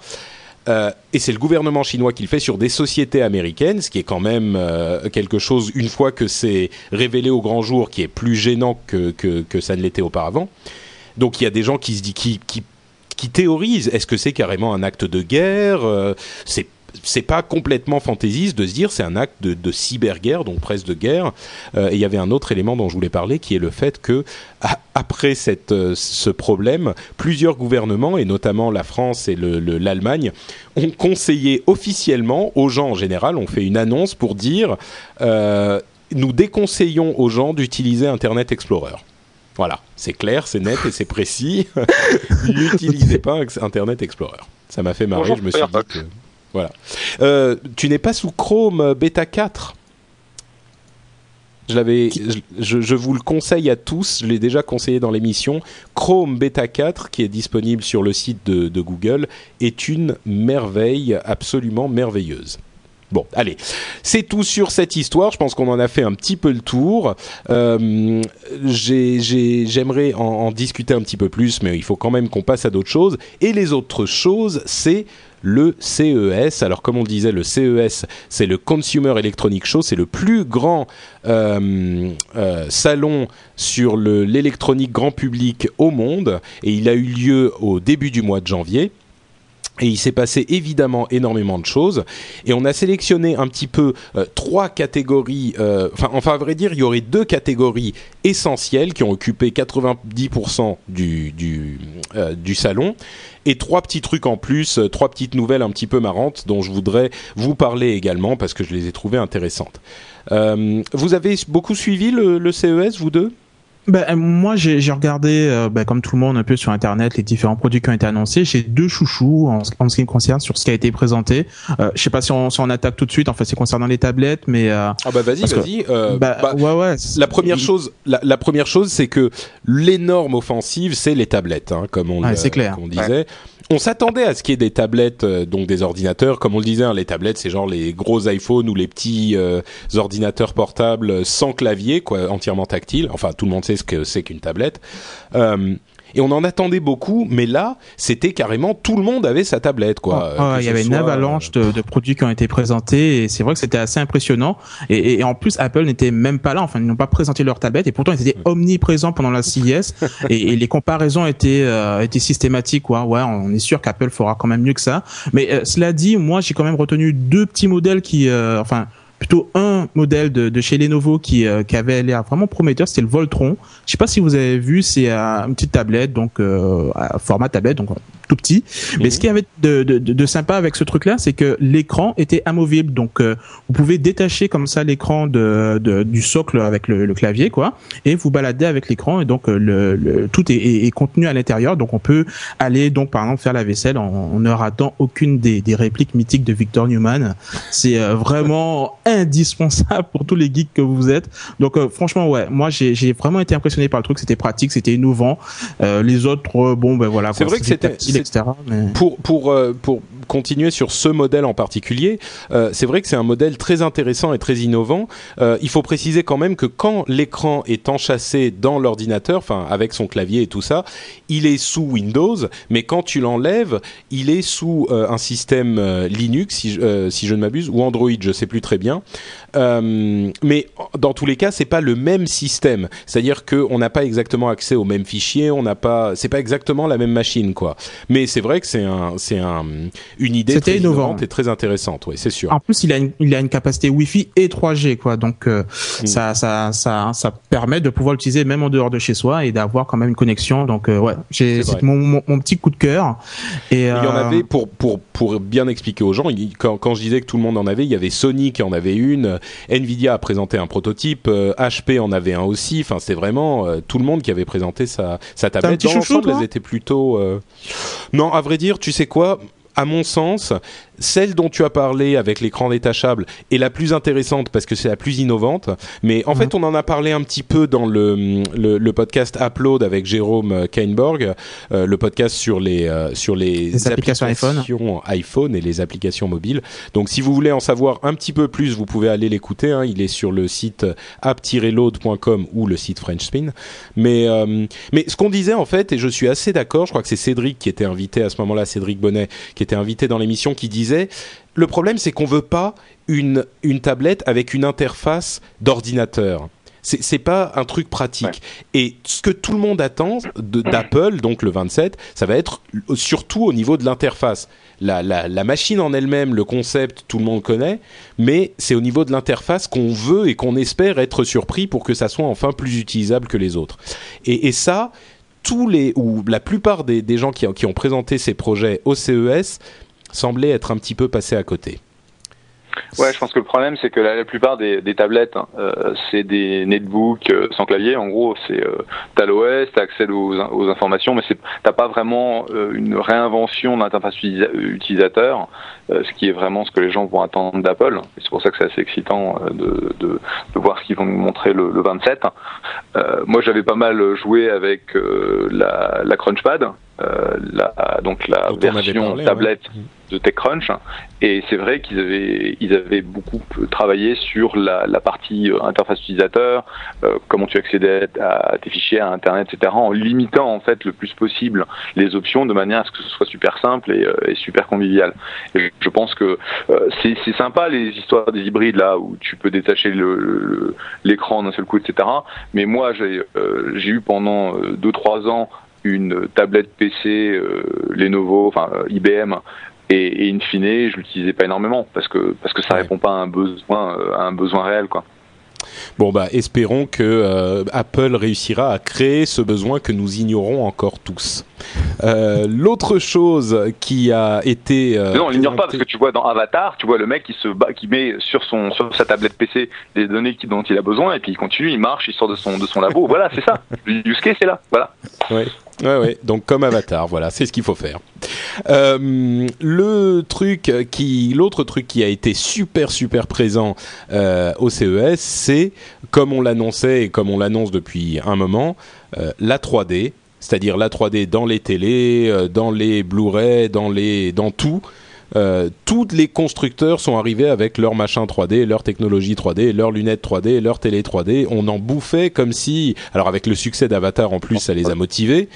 Euh, et c'est le gouvernement chinois qui le fait sur des sociétés américaines, ce qui est quand même euh, quelque chose, une fois que c'est révélé au grand jour, qui est plus gênant que, que, que ça ne l'était auparavant. Donc il y a des gens qui se disent qui, théorisent. Est-ce que c'est carrément un acte de guerre C'est c'est pas complètement fantaisiste de se dire c'est un acte de, de cyberguerre, donc presque de guerre. Euh, et il y avait un autre élément dont je voulais parler, qui est le fait que après euh, ce problème, plusieurs gouvernements, et notamment la France et l'Allemagne, ont conseillé officiellement aux gens en général, ont fait une annonce pour dire euh, nous déconseillons aux gens d'utiliser Internet Explorer. Voilà, c'est clair, c'est net et c'est précis. N'utilisez pas Internet Explorer. Ça m'a fait marrer, je me suis dit que... Voilà. Euh, tu n'es pas sous Chrome Beta 4 je, l'avais, je, vous le conseille à tous, je l'ai déjà conseillé dans l'émission. Chrome Beta 4, qui est disponible sur le site de, Google, est une merveille absolument merveilleuse. Bon, allez, c'est tout sur cette histoire. Je pense qu'on en a fait un petit peu le tour. Euh, j'aimerais en, discuter un petit peu plus, mais il faut quand même qu'on passe à d'autres choses. Et les autres choses, c'est le CES. Alors comme on disait, le CES, c'est le Consumer Electronic Show, c'est le plus grand euh, euh, salon sur l'électronique grand public au monde, et il a eu lieu au début du mois de janvier. Et il s'est passé évidemment énormément de choses. Et on a sélectionné un petit peu euh, trois catégories. enfin, enfin, à vrai dire, il y aurait deux catégories essentielles qui ont occupé 90% du, du, salon et trois petits trucs en plus, euh, trois petites nouvelles un petit peu marrantes dont je voudrais vous parler également parce que je les ai trouvées intéressantes. Euh, vous avez beaucoup suivi le CES, vous deux? Ben, euh, moi, j'ai regardé, euh, ben, comme tout le monde, un peu sur Internet, les différents produits qui ont été annoncés. J'ai deux chouchous en, ce qui me concerne sur ce qui a été présenté. Euh, je sais pas si on, si on attaque tout de suite. En fait, c'est concernant les tablettes, mais euh, ah bah vas-y, vas-y. Euh, bah, bah, ouais, ouais. La première chose, la, la première chose, c'est que l'énorme offensive, c'est les tablettes, hein, comme on, ouais, clair. on disait on s'attendait à ce qu'il y ait des tablettes, euh, donc des ordinateurs, comme on le disait, hein, les tablettes, c'est genre les gros iPhones ou les petits euh, ordinateurs portables sans clavier, quoi, entièrement tactile. Enfin, tout le monde sait ce que c'est qu'une tablette. Euh, et on en attendait beaucoup, mais là, c'était carrément tout le monde avait sa tablette, quoi. Oh, il y avait une avalanche de, de, produits qui ont été présentés, et c'est vrai que c'était assez impressionnant. Et, et, en plus, Apple n'était même pas là. Enfin, ils n'ont pas présenté leur tablette, et pourtant ils étaient omniprésents pendant la CES. et, et, les comparaisons étaient euh, étaient systématiques, quoi. Ouais, on est sûr qu'Apple fera quand même mieux que ça. Mais euh, cela dit, moi, j'ai quand même retenu deux petits modèles qui, euh, enfin plutôt un modèle de, de chez Lenovo qui, euh, qui avait l'air vraiment prometteur, c'était le Voltron. Je sais pas si vous avez vu, c'est euh, une petite tablette, donc euh, format tablette, donc tout petit. Mais ce qui avait de, de, de, sympa avec ce truc-là, c'est que l'écran était amovible, donc vous pouvez détacher comme ça l'écran de, de, du socle avec le, le, clavier, quoi, et vous balader avec l'écran, et donc le, le tout est, est, contenu à l'intérieur, donc on peut aller donc par exemple faire la vaisselle en, ne ratant aucune des, des répliques mythiques de Victor Newman. C'est vraiment indispensable pour tous les geeks que vous êtes. Donc euh, franchement ouais, moi j'ai vraiment été impressionné par le truc, c'était pratique, c'était innovant. Euh, les autres euh, bon ben voilà. C'est vrai que c'était Pour pour pour continuer sur ce modèle en particulier, c'est vrai que c'est un modèle très intéressant et très innovant. il faut préciser quand même que quand l'écran est enchâssé dans l'ordinateur, enfin avec son clavier et tout ça, il est sous Windows, mais quand tu l'enlèves, il est sous un système Linux si, si je ne m'abuse ou Android, je sais plus très bien euh, mais dans tous les cas, c'est pas le même système. C'est-à-dire qu'on n'a pas exactement accès aux mêmes fichiers, on n'a pas, c'est pas exactement la même machine, quoi. Mais c'est vrai que c'est un, c'est un, une idée très innovante et très intéressante, oui, c'est sûr. En plus, il a une, il a une capacité Wi-Fi et 3G, quoi. Donc euh, mm. ça, ça, ça, ça permet de pouvoir l'utiliser même en dehors de chez soi et d'avoir quand même une connexion. Donc euh, ouais, j'ai mon, mon, petit coup de cœur. Et il y en avait pour pour pour bien expliquer aux gens. quand, quand je disais que tout le monde en avait, il y avait Sony qui en avait une, Nvidia a présenté un prototype, HP euh, en avait un aussi. Enfin, c'est vraiment euh, tout le monde qui avait présenté sa, sa tablette. Dans l'ensemble, elles étaient plutôt. Euh, non, à vrai dire, tu sais quoi? À mon sens, celle dont tu as parlé avec l'écran détachable est la plus intéressante parce que c'est la plus innovante. Mais en fait, on en a parlé un petit peu dans le, le, podcast Upload avec Jérôme Kainborg, euh, le podcast sur les, euh, sur les, applications, iPhone. iPhone. et les applications mobiles. Donc, si vous voulez en savoir un petit peu plus, vous pouvez aller l'écouter. Hein. Il est sur le site app-load.com ou le site French Spin. Mais, euh, mais ce qu'on disait en fait, et je suis assez d'accord, je crois que c'est Cédric qui était invité à ce moment-là, Cédric Bonnet, qui était invité dans l'émission, qui le problème c'est qu'on veut pas une, une tablette avec une interface d'ordinateur. C'est pas un truc pratique. Et ce que tout le monde attend d'Apple, donc le 27, ça va être surtout au niveau de l'interface. La, la, la, machine en elle-même, le concept, tout le monde connaît, mais c'est au niveau de l'interface qu'on veut et qu'on espère être surpris pour que ça soit enfin plus utilisable que les autres. Et, et ça, tous les ou la plupart des, des gens qui, qui ont présenté ces projets au CES semblaient être un petit peu passés à côté. Ouais, je pense que le problème, c'est que la, plupart des, tablettes, hein, euh, c'est des netbooks euh, sans clavier. En gros, c'est euh, t'as l'OS, t'as accès aux, informations, mais t'as pas vraiment euh, une réinvention de l'interface utilisateur, ce qui est vraiment ce que les gens vont attendre d'Apple. C'est pour ça que c'est assez excitant de, voir ce qu'ils vont nous montrer le, le 27. moi, j'avais pas mal joué avec la, la Crunchpad, la, donc la version tablette de TechCrunch. Et c'est vrai qu'ils avaient, ils avaient beaucoup travaillé sur la, la partie euh, interface utilisateur, euh, comment tu accédais à, tes fichiers, à Internet, etc., en limitant en fait le plus possible les options de manière à ce que ce soit super simple et, euh, et super convivial. Et je pense que c'est, sympa les histoires des hybrides là où tu peux détacher le, l'écran d'un seul coup, etc. Mais moi, j'ai, j'ai eu pendant 2-3 ans une tablette PC Lenovo, enfin IBM, et, et in fine, je l'utilisais pas énormément parce que parce que ça répond pas à un besoin euh, à un besoin réel quoi. Bon bah espérons que euh, Apple réussira à créer ce besoin que nous ignorons encore tous. Euh, L'autre chose qui a été euh, non, on l'ignore pas parce que tu vois dans Avatar, tu vois le mec qui se bat, qui met sur son sur sa tablette PC les données qui, dont il a besoin et puis il continue, il marche, il sort de son de son labo. voilà, c'est ça. Le use case c'est là. Voilà. Ouais. Ouais, ouais. Donc comme Avatar, voilà, c'est ce qu'il faut faire. Euh, le truc qui, l'autre truc qui a été super super présent euh, au CES, c'est comme on l'annonçait et comme on l'annonce depuis un moment, euh, la 3D, c'est-à-dire la 3D dans les télés, dans les Blu-ray, dans les, dans tout. Euh, tous les constructeurs sont arrivés avec leur machin 3D, leur technologie 3D, leurs lunettes 3D, leur télé 3D. On en bouffait comme si, alors avec le succès d'Avatar en plus, ça les a motivés.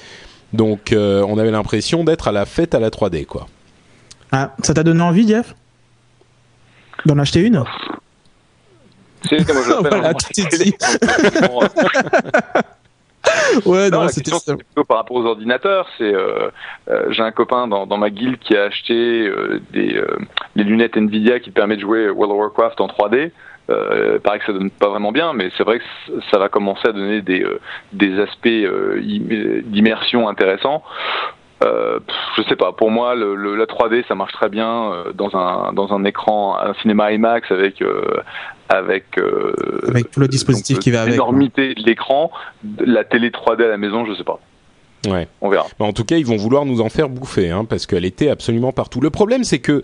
Donc euh, on avait l'impression d'être à la fête à la 3D, quoi. Ah, ça t'a donné envie, Jeff? D'en acheter une? C'est comme je voilà, dit. ouais, non, c'était par rapport aux ordinateurs. C'est, euh, euh, j'ai un copain dans, dans, ma guilde qui a acheté euh, des les lunettes Nvidia qui permettent de jouer World of Warcraft en 3D. Euh, paraît que ça donne pas vraiment bien, mais c'est vrai que ça va commencer à donner des, des aspects d'immersion intéressants. Euh, je sais pas. Pour moi, le, le, la 3D, ça marche très bien euh, dans un dans un écran, un cinéma IMAX avec euh, avec euh, avec tout le dispositif qui va avec. L'énormité de l'écran, la télé 3D à la maison, je sais pas. Ouais. On verra. en tout cas, ils vont vouloir nous en faire bouffer, hein, parce qu'elle était absolument partout. Le problème, c'est que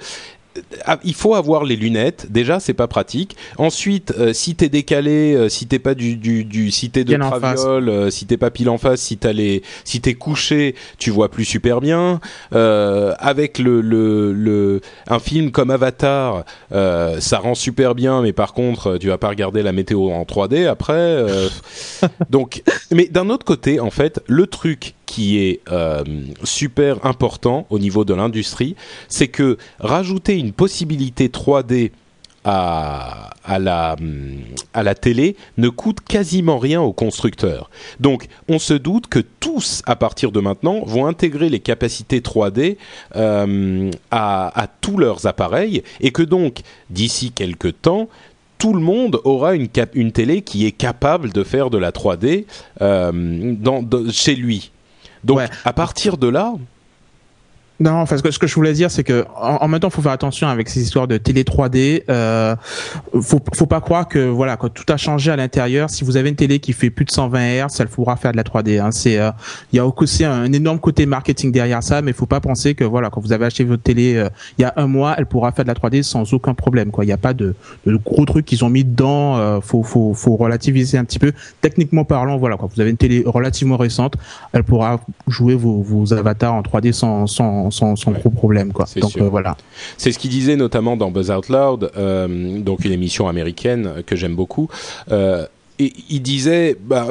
il faut avoir les lunettes. Déjà, c'est pas pratique. Ensuite, euh, si t'es décalé, euh, si t'es pas du, du, du si t'es de traviole, euh, si t'es pas pile en face, si t'as les, si t'es couché, tu vois plus super bien. Euh, avec le, le, le, un film comme Avatar, ça rend super bien, mais par contre, tu vas pas regarder la météo en 3D après. donc, mais d'un autre côté, en fait, le truc qui est euh, super important au niveau de l'industrie, c'est que rajouter une possibilité 3D à, la, télé ne coûte quasiment rien aux constructeurs. Donc on se doute que tous, à partir de maintenant, vont intégrer les capacités 3D euh, à, tous leurs appareils et que donc, d'ici quelques temps, tout le monde aura une, télé qui est capable de faire de la 3D euh, chez lui. Donc à partir de là, non, enfin, ce que, ce que je voulais dire, c'est que en, même temps, faut faire attention avec ces histoires de télé 3D. Euh, faut, faut pas croire que voilà, quand tout a changé à l'intérieur. Si vous avez une télé qui fait plus de 120 Hz, elle pourra faire de la 3D. Hein. C'est, euh, il y a aussi un, énorme côté marketing derrière ça, mais faut pas penser que voilà, quand vous avez acheté votre télé euh, il y a un mois, elle pourra faire de la 3D sans aucun problème. Quoi, il n'y a pas de, de, gros trucs qu'ils ont mis dedans. Euh, faut, faut, faut relativiser un petit peu. Techniquement parlant, voilà, quand vous avez une télé relativement récente, elle pourra jouer vos, vos avatars en 3D sans, sans sans, gros problème quoi. Donc euh, voilà. C'est ce qu'il disait notamment dans Buzz Out Loud, euh, donc une émission américaine que j'aime beaucoup. Euh, et il disait, bah,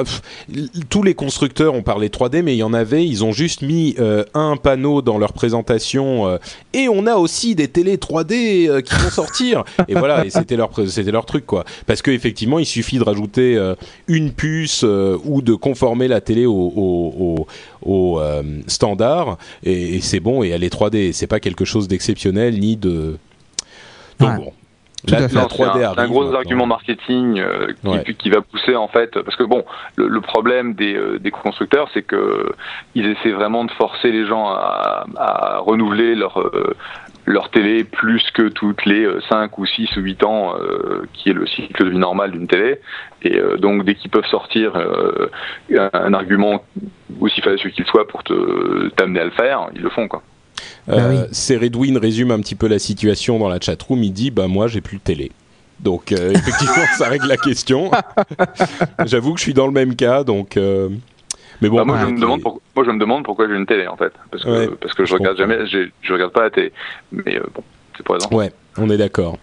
tous les constructeurs ont parlé 3D, mais il y en avait, ils ont juste mis euh, un panneau dans leur présentation, euh, et on a aussi des télés 3D euh, qui vont sortir. et voilà, et c'était leur, c'était leur truc, quoi. Parce qu'effectivement, il suffit de rajouter une puce ou de conformer la télé au, au, au, standard, et, c'est bon, et elle est 3D. C'est pas quelque chose d'exceptionnel, ni de... Donc bon la, 3D un, gros argument marketing euh, qui, va pousser en fait, parce que bon, le, problème des, euh, des constructeurs, c'est que ils essaient vraiment de forcer les gens à, à renouveler leur euh, leur télé plus que toutes les 5 ou 6 ou 8 ans, qui est le cycle de vie normal d'une télé. Et donc, dès qu'ils peuvent sortir un, argument aussi facile qu'il soit pour te t'amener à le faire, ils le font, quoi. Euh, c'est Redwin résume un petit peu la situation dans la chatroom. Il dit bah moi j'ai plus de télé. Donc euh, effectivement ça règle la question. J'avoue que je suis dans le même cas donc. Euh, mais bon. Bah, moi, je me demande moi je me demande pourquoi j'ai une télé en fait parce que parce que je, regarde jamais je regarde pas la télé mais bon c'est Ouais on est d'accord.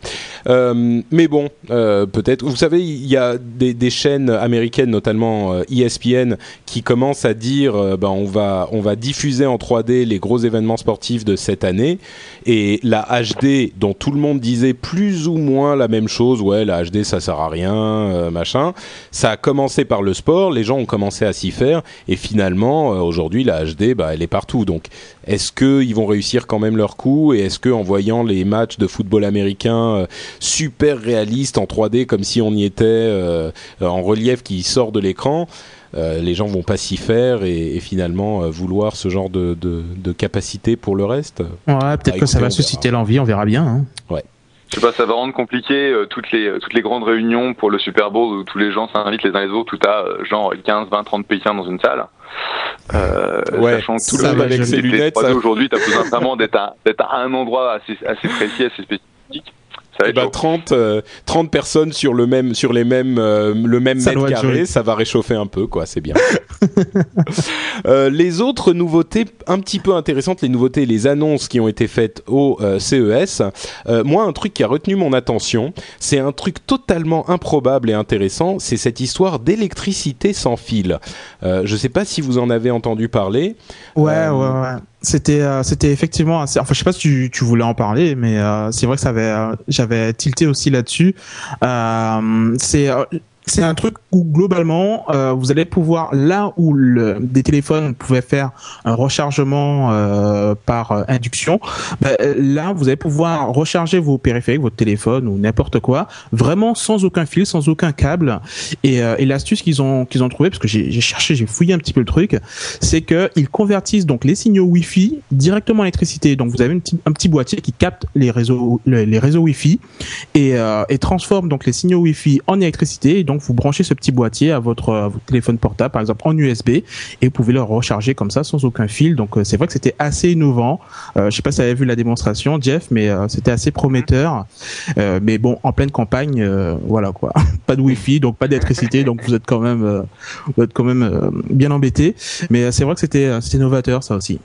Euh, mais bon, euh, peut-être. Vous savez, il y a des, chaînes américaines, notamment euh, ESPN, qui commencent à dire, ben on va on va diffuser en 3D les gros événements sportifs de cette année. Et la HD, dont tout le monde disait plus ou moins la même chose, ouais, la HD ça sert à rien, machin. Ça a commencé par le sport, les gens ont commencé à s'y faire, et finalement, aujourd'hui, la HD, bah, elle est partout. Donc, est-ce qu'ils vont réussir quand même leur coup Et est-ce que en voyant les matchs de football américain euh, super réaliste en 3D comme si on y était euh, en relief qui sort de l'écran. Euh, les gens vont pas s'y faire et, finalement vouloir ce genre de, capacité pour le reste? Ouais, peut-être que ça va susciter l'envie, on verra bien. Hein. Ouais. Je sais pas, ça va rendre compliqué toutes les toutes les grandes réunions pour le Super Bowl où tous les gens s'invitent les uns les autres, tout à genre 15, 20, 30 Pékins dans une salle. Euh, ouais, sachant que tout le monde avec ses lunettes. Aujourd'hui, tu as besoin vraiment d'être à, à, un endroit assez, assez précis, assez spécifique 30, 30 euh, personnes sur le même, sur les mêmes, euh, le même mètre carré, ça va réchauffer un peu, quoi. C'est bien. Euh, les autres nouveautés un petit peu intéressantes, les nouveautés, les annonces qui ont été faites au CES. moi, un truc qui a retenu mon attention, c'est un truc totalement improbable et intéressant. C'est cette histoire d'électricité sans fil. je sais pas si vous en avez entendu parler. Ouais, ouais, ouais. C'était euh, c'était effectivement assez, enfin je sais pas si tu, tu voulais en parler mais euh, c'est vrai que ça avait euh, j'avais tilté aussi là-dessus. C'est c'est un truc où globalement euh, vous allez pouvoir là où le, des téléphones pouvaient faire un rechargement euh, par euh, induction, bah, là vous allez pouvoir recharger vos périphériques, votre téléphone ou n'importe quoi, vraiment sans aucun fil, sans aucun câble. Et, et l'astuce qu'ils ont qu'ils ont trouvé, parce que j'ai cherché, j'ai fouillé un petit peu le truc, c'est que ils convertissent donc les signaux Wi-Fi directement à l'électricité. Donc vous avez une un petit boîtier qui capte les réseaux les, réseaux Wi-Fi et, et transforme donc les signaux Wi-Fi en électricité. Donc vous branchez ce petit boîtier à votre, téléphone portable, par exemple en USB, et vous pouvez le recharger comme ça sans aucun fil. Donc euh, c'est vrai que c'était assez innovant. Euh, je sais pas si vous avez vu la démonstration, Jeff, mais euh, c'était assez prometteur. Euh, mais bon, en pleine campagne, voilà quoi, pas de Wi-Fi, donc pas d'électricité, donc vous êtes quand même, vous êtes quand même bien embêté. Mais c'est vrai que c'était, c'était novateur ça aussi.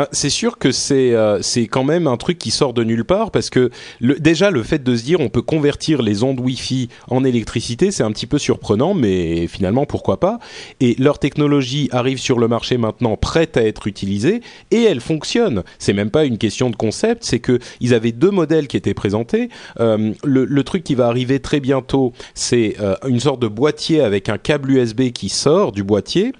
Ah, c'est sûr que c'est euh, c'est quand même un truc qui sort de nulle part parce que le, déjà le fait de se dire on peut convertir les ondes Wi-Fi en électricité, c'est un petit peu surprenant, mais finalement pourquoi pas? Et leur technologie arrive sur le marché maintenant prête à être utilisée et elle fonctionne. C'est même pas une question de concept, c'est que ils avaient deux modèles qui étaient présentés. Euh, le, le, truc qui va arriver très bientôt, c'est euh, une sorte de boîtier avec un câble USB qui sort du boîtier.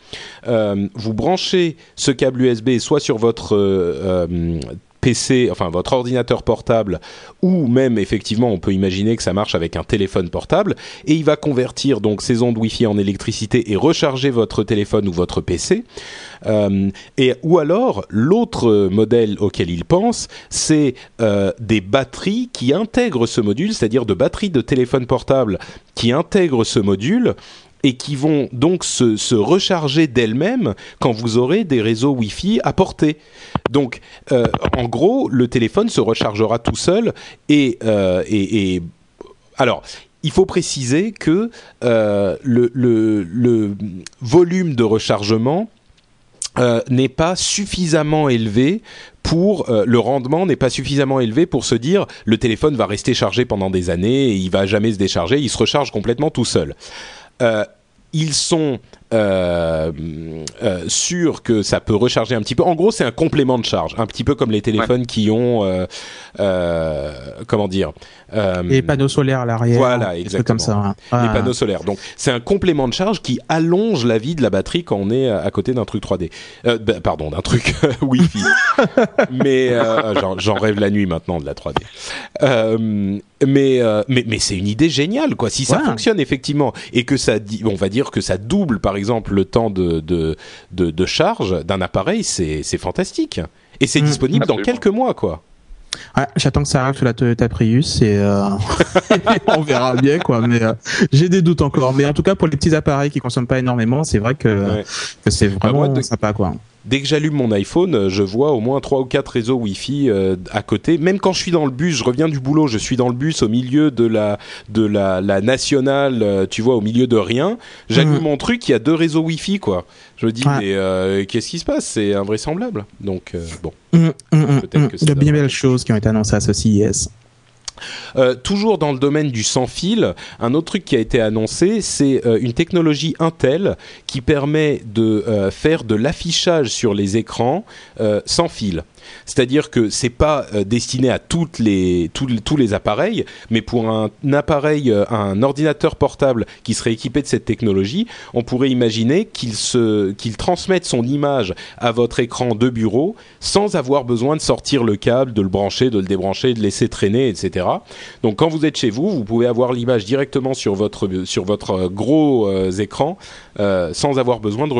vous branchez ce câble USB soit sur euh, PC, enfin votre ordinateur portable, ou même effectivement on peut imaginer que ça marche avec un téléphone portable, et il va convertir donc ces ondes Wi-Fi en électricité et recharger votre téléphone ou votre PC. Euh, et ou alors l'autre modèle auquel il pense, c'est euh, des batteries qui intègrent ce module, c'est-à-dire de batteries de téléphone portable qui intègrent ce module et qui vont donc se, recharger d'elles-mêmes quand vous aurez des réseaux Wi-Fi à portée. Donc, euh, en gros, le téléphone se rechargera tout seul et, euh, alors. Il faut préciser que euh, le, volume de rechargement n'est pas suffisamment élevé pour le rendement n'est pas suffisamment élevé pour se dire le téléphone va rester chargé pendant des années et il va jamais se décharger, il se recharge complètement tout seul. Ils sont euh, euh, sûrs que ça peut recharger un petit peu. En gros, c'est un complément de charge, un petit peu comme les téléphones qui ont, euh, euh, comment dire, euh, les panneaux solaires à l'arrière. Voilà, exactement. Comme ça. Hein. Les panneaux solaires. Donc, c'est un complément de charge qui allonge la vie de la batterie quand on est à côté d'un truc 3D. Euh, bah, pardon, d'un truc Wi-Fi. mais j'en rêve la nuit maintenant de la 3D. Mais mais mais c'est une idée géniale, quoi. Si ça fonctionne effectivement et que ça, on va dire que ça double par exemple le temps de, de, de, charge d'un appareil, c'est fantastique. Et c'est mmh. disponible dans quelques mois, quoi. j'attends que ça arrive sur la Toyota Prius et, euh, on verra bien quoi. Mais euh, j'ai des doutes encore. Mais en tout cas pour les petits appareils qui consomment pas énormément, c'est vrai que, que c'est bah, vraiment sympa quoi dès que j'allume mon iPhone, euh, je vois au moins trois ou quatre réseaux Wi-Fi euh, à côté. Même quand je suis dans le bus, je reviens du boulot, je suis dans le bus au milieu de la de la, la nationale, euh, tu vois, au milieu de rien. J'allume mmh. mon truc, il y a deux réseaux Wi-Fi, quoi. Je me dis, mais qu'est-ce qui se passe? C'est invraisemblable. Donc bon. Mmh, mmh, peut-être que il y a bien belles choses qui ont été annoncées à ce CES. Euh, toujours dans le domaine du sans fil, un autre truc qui a été annoncé, c'est euh, une technologie Intel qui permet de euh, faire de l'affichage sur les écrans sans fil. C'est-à-dire que c'est pas euh, destiné à les, tous, les appareils, mais pour un, appareil, euh, un ordinateur portable qui serait équipé de cette technologie, on pourrait imaginer qu'il transmette son image à votre écran de bureau sans avoir besoin de sortir le câble, de le brancher, de le débrancher, de laisser traîner, etc. Donc quand vous êtes chez vous, vous pouvez avoir l'image directement sur votre, sur votre euh, gros écran sans avoir besoin de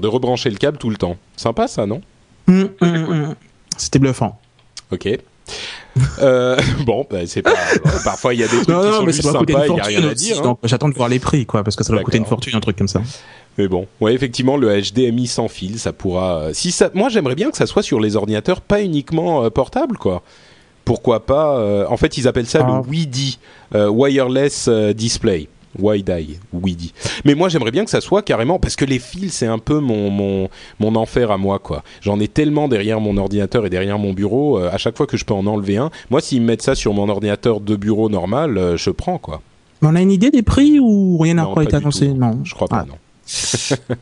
de rebrancher le câble tout le temps. Sympa ça, non? Hum, hum, hum. C'était bluffant. Ok. Euh, bon, bah, c'est pas. Parfois, il y a des trucs non, qui sont juste sympas, il n'y a rien à dire. Hein. J'attends de voir les prix, quoi, parce que ça va coûter une fortune, un truc comme ça. Mais bon, ouais, effectivement, le HDMI sans fil, ça pourra. Euh, si ça, moi, j'aimerais bien que ça soit sur les ordinateurs, pas uniquement euh, portables, quoi. Pourquoi pas En fait, ils appellent ça le ah. WIDI, Wireless Display. Wide Eye, Weedy. Mais moi, j'aimerais bien que ça soit carrément parce que les fils, c'est un peu mon, mon, mon enfer à moi, quoi. J'en ai tellement derrière mon ordinateur et derrière mon bureau. Euh, à chaque fois que je peux en enlever un, moi, s'ils me mettent ça sur mon ordinateur de bureau normal, euh, je prends, quoi. on a une idée des prix ou rien n'a pas été annoncé Non, je crois pas, ah. non.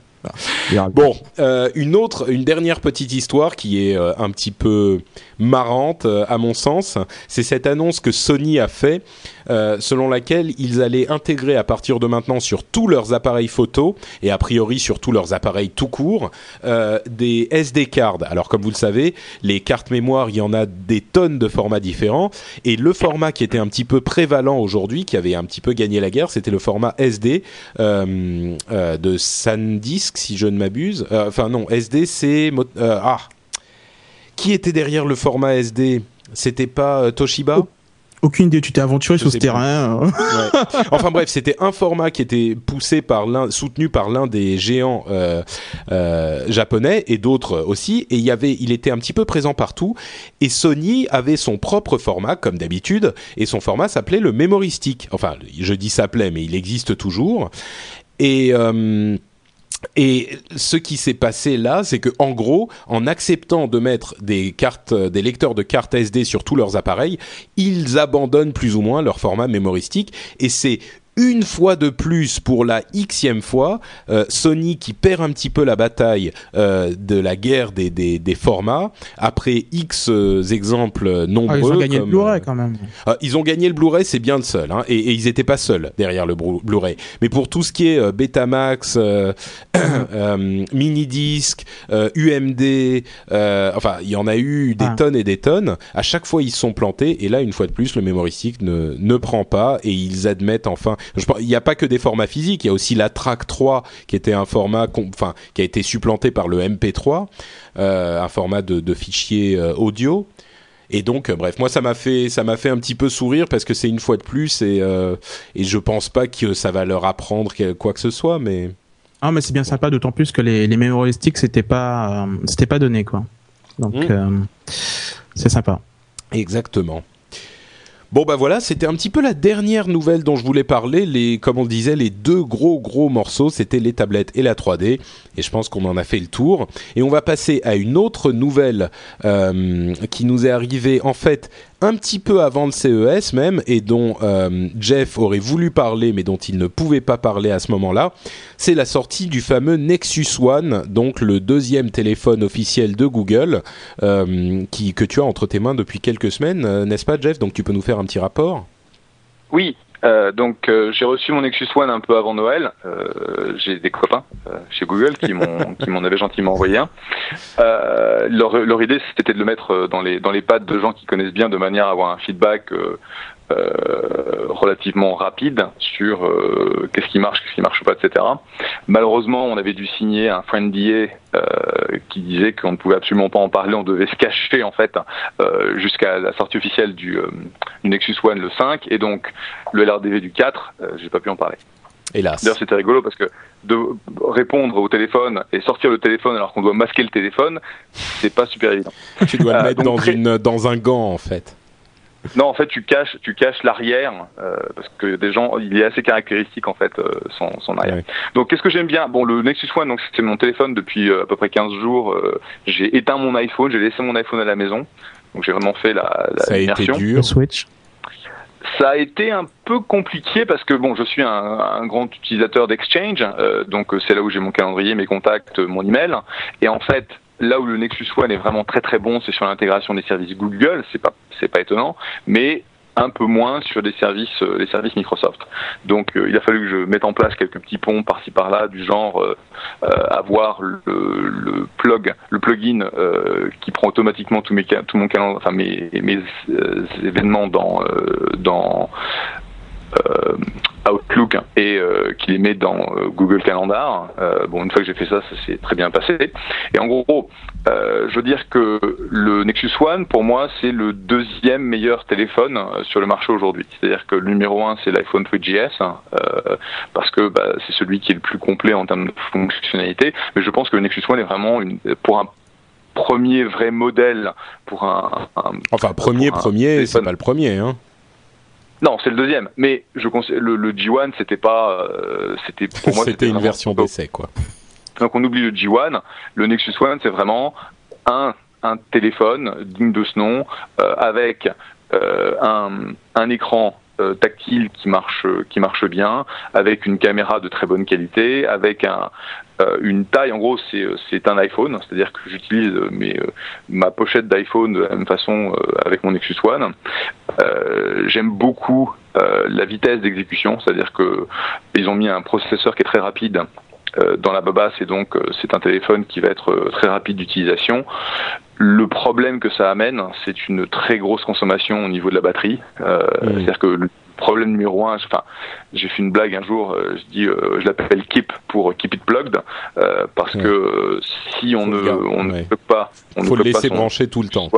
bon, euh, une autre, une dernière petite histoire qui est un petit peu marrante à mon sens, c'est cette annonce que Sony a fait euh, selon laquelle ils allaient intégrer à partir de maintenant sur tous leurs appareils photo et a priori sur tous leurs appareils tout court euh, des SD cards. Alors comme vous le savez, les cartes mémoire, il y en a des tonnes de formats différents et le format qui était un petit peu prévalent aujourd'hui, qui avait un petit peu gagné la guerre, c'était le format SD euh, de SanDisk si je ne m'abuse. Enfin non, SD c'est ah qui était derrière le format SD C'était pas Toshiba? Aucune idée, tu t'es aventuré sur ce terrain. Hein. Enfin bref, c'était un format qui était poussé par l'un, soutenu par l'un des géants euh, euh, japonais et d'autres aussi. Et il y avait, il était un petit peu présent partout. Et Sony avait son propre format, comme d'habitude, et son format s'appelait le Memory Stick. Enfin, je dis s'appelait, mais il existe toujours. Et euh, et ce qui s'est passé là, c'est que en gros, en acceptant de mettre des cartes, des lecteurs de cartes SD sur tous leurs appareils, ils abandonnent plus ou moins leur format mémoristique. Et c'est une fois de plus pour la xème fois, euh, Sony qui perd un petit peu la bataille euh, de la guerre des, des, des, formats après X euh, exemples nombreux. Ah, ils ont gagné le Blu-ray quand même. ils ont gagné le Blu-ray, c'est bien le seul, hein, et, et, ils n'étaient pas seuls derrière le Blu-ray. Mais pour tout ce qui est Betamax, mini disc, UMD, enfin il y en a eu des ah. tonnes et des tonnes. À chaque fois ils se sont plantés, et là une fois de plus le mémoristique ne ne prend pas et ils admettent enfin il n'y a pas que des formats physiques, il y a aussi la Track 3 qui était un format, enfin, qui a été supplanté par le MP3, euh, un format de, de fichier euh, audio. Et donc, euh, bref, moi ça m'a fait ça m'a fait un petit peu sourire parce que c'est une fois de plus et euh, et je pense pas que ça va leur apprendre quoi que ce soit, mais. Ah mais c'est bien sympa, d'autant plus que les les mémoristiques c'était pas c'était pas donné quoi. Donc mmh. c'est sympa. Exactement. Bon bah voilà, c'était un petit peu la dernière nouvelle dont je voulais parler. Les, comme on disait, les deux gros gros morceaux, c'était les tablettes et la 3D. Et je pense qu'on en a fait le tour. Et on va passer à une autre nouvelle euh, qui nous est arrivée en fait un petit peu avant le CES même, et dont euh, Jeff aurait voulu parler, mais dont il ne pouvait pas parler à ce moment-là, c'est la sortie du fameux Nexus One, donc le deuxième téléphone officiel de Google, euh, qui, que tu as entre tes mains depuis quelques semaines, euh, n'est-ce pas Jeff? Donc tu peux nous faire un petit rapport? Oui, euh, donc euh, j'ai reçu mon Nexus One un peu avant Noël. Euh, j'ai des copains chez Google qui m'ont qui m'en avaient gentiment envoyé un. Leur, leur, idée c'était de le mettre dans les dans les pattes de gens qui connaissent bien de manière à avoir un feedback euh, relativement rapide sur euh, qu'est-ce qui marche, qu'est-ce qui marche pas, etc. Malheureusement, on avait dû signer un friend euh, qui disait qu'on ne pouvait absolument pas en parler, on devait se cacher en fait euh, jusqu'à la sortie officielle du, du, Nexus One le 5 et donc le LRDV du 4, j'ai pas pu en parler. Hélas. D'ailleurs, c'était rigolo parce que de répondre au téléphone et sortir le téléphone alors qu'on doit masquer le téléphone, c'est pas super évident. Tu dois le mettre dans, une, dans un gant en fait. Non, en fait, tu caches, tu caches l'arrière euh, parce que des gens, il est assez caractéristique en fait euh, son, son, arrière. Donc, qu'est-ce que j'aime bien? Bon, le Nexus One, donc c'est mon téléphone depuis euh, à peu près 15 jours. j'ai éteint mon iPhone, j'ai laissé mon iPhone à la maison, donc j'ai vraiment fait la, la Ça a été dur. Switch. Ça a été un peu compliqué parce que bon, je suis un, un grand utilisateur d'Exchange, donc c'est là où j'ai mon calendrier, mes contacts, mon email, et en fait, là où le Nexus One est vraiment très très bon, c'est sur l'intégration des services Google, c'est pas c'est pas étonnant, mais un peu moins sur des services, euh, les services Microsoft. Donc euh, il a fallu que je mette en place quelques petits ponts par-ci par-là, du genre euh, avoir le, plug, le plugin qui prend automatiquement tout, mes, tout mon calendrier, enfin mes, mes événements dans dans Outlook et euh, qui les met dans euh, Google Calendar. Euh, bon, une fois que j'ai fait ça, ça s'est très bien passé. Et en gros, je veux dire que le Nexus One, pour moi, c'est le deuxième meilleur téléphone sur le marché aujourd'hui. C'est-à-dire que le numéro un, c'est l'iPhone 3GS, hein, parce que bah, c'est celui qui est le plus complet en termes de fonctionnalité. Mais je pense que le Nexus One est vraiment une, pour un premier vrai modèle pour un, enfin premier premier c'est pas le premier hein non, c'est le deuxième. Mais je le, le G1, c'était pas, euh, c'était pour moi c'était une version d'essai quoi. Donc on oublie le G1. Le Nexus One, c'est vraiment un un téléphone digne de ce nom euh, avec euh, un, un écran tactile qui marche qui marche bien, avec une caméra de très bonne qualité, avec un euh, une taille. En gros, c'est c'est un iPhone, c'est-à-dire que j'utilise mes ma pochette d'iPhone de la même façon avec mon Nexus One. J'aime beaucoup la vitesse d'exécution, c'est-à-dire que ils ont mis un processeur qui est très rapide dans la babasse et donc c'est un téléphone qui va être très rapide d'utilisation. Le problème que ça amène, c'est une très grosse consommation au niveau de la batterie. Euh, C'est-à-dire que le problème numéro un, enfin, j'ai fait une blague un jour, euh, je dis, euh, je l'appelle Keep pour Keep It Plugged, euh, parce que si on ne, on ne peut pas, on faut ne le laisser brancher tout le temps.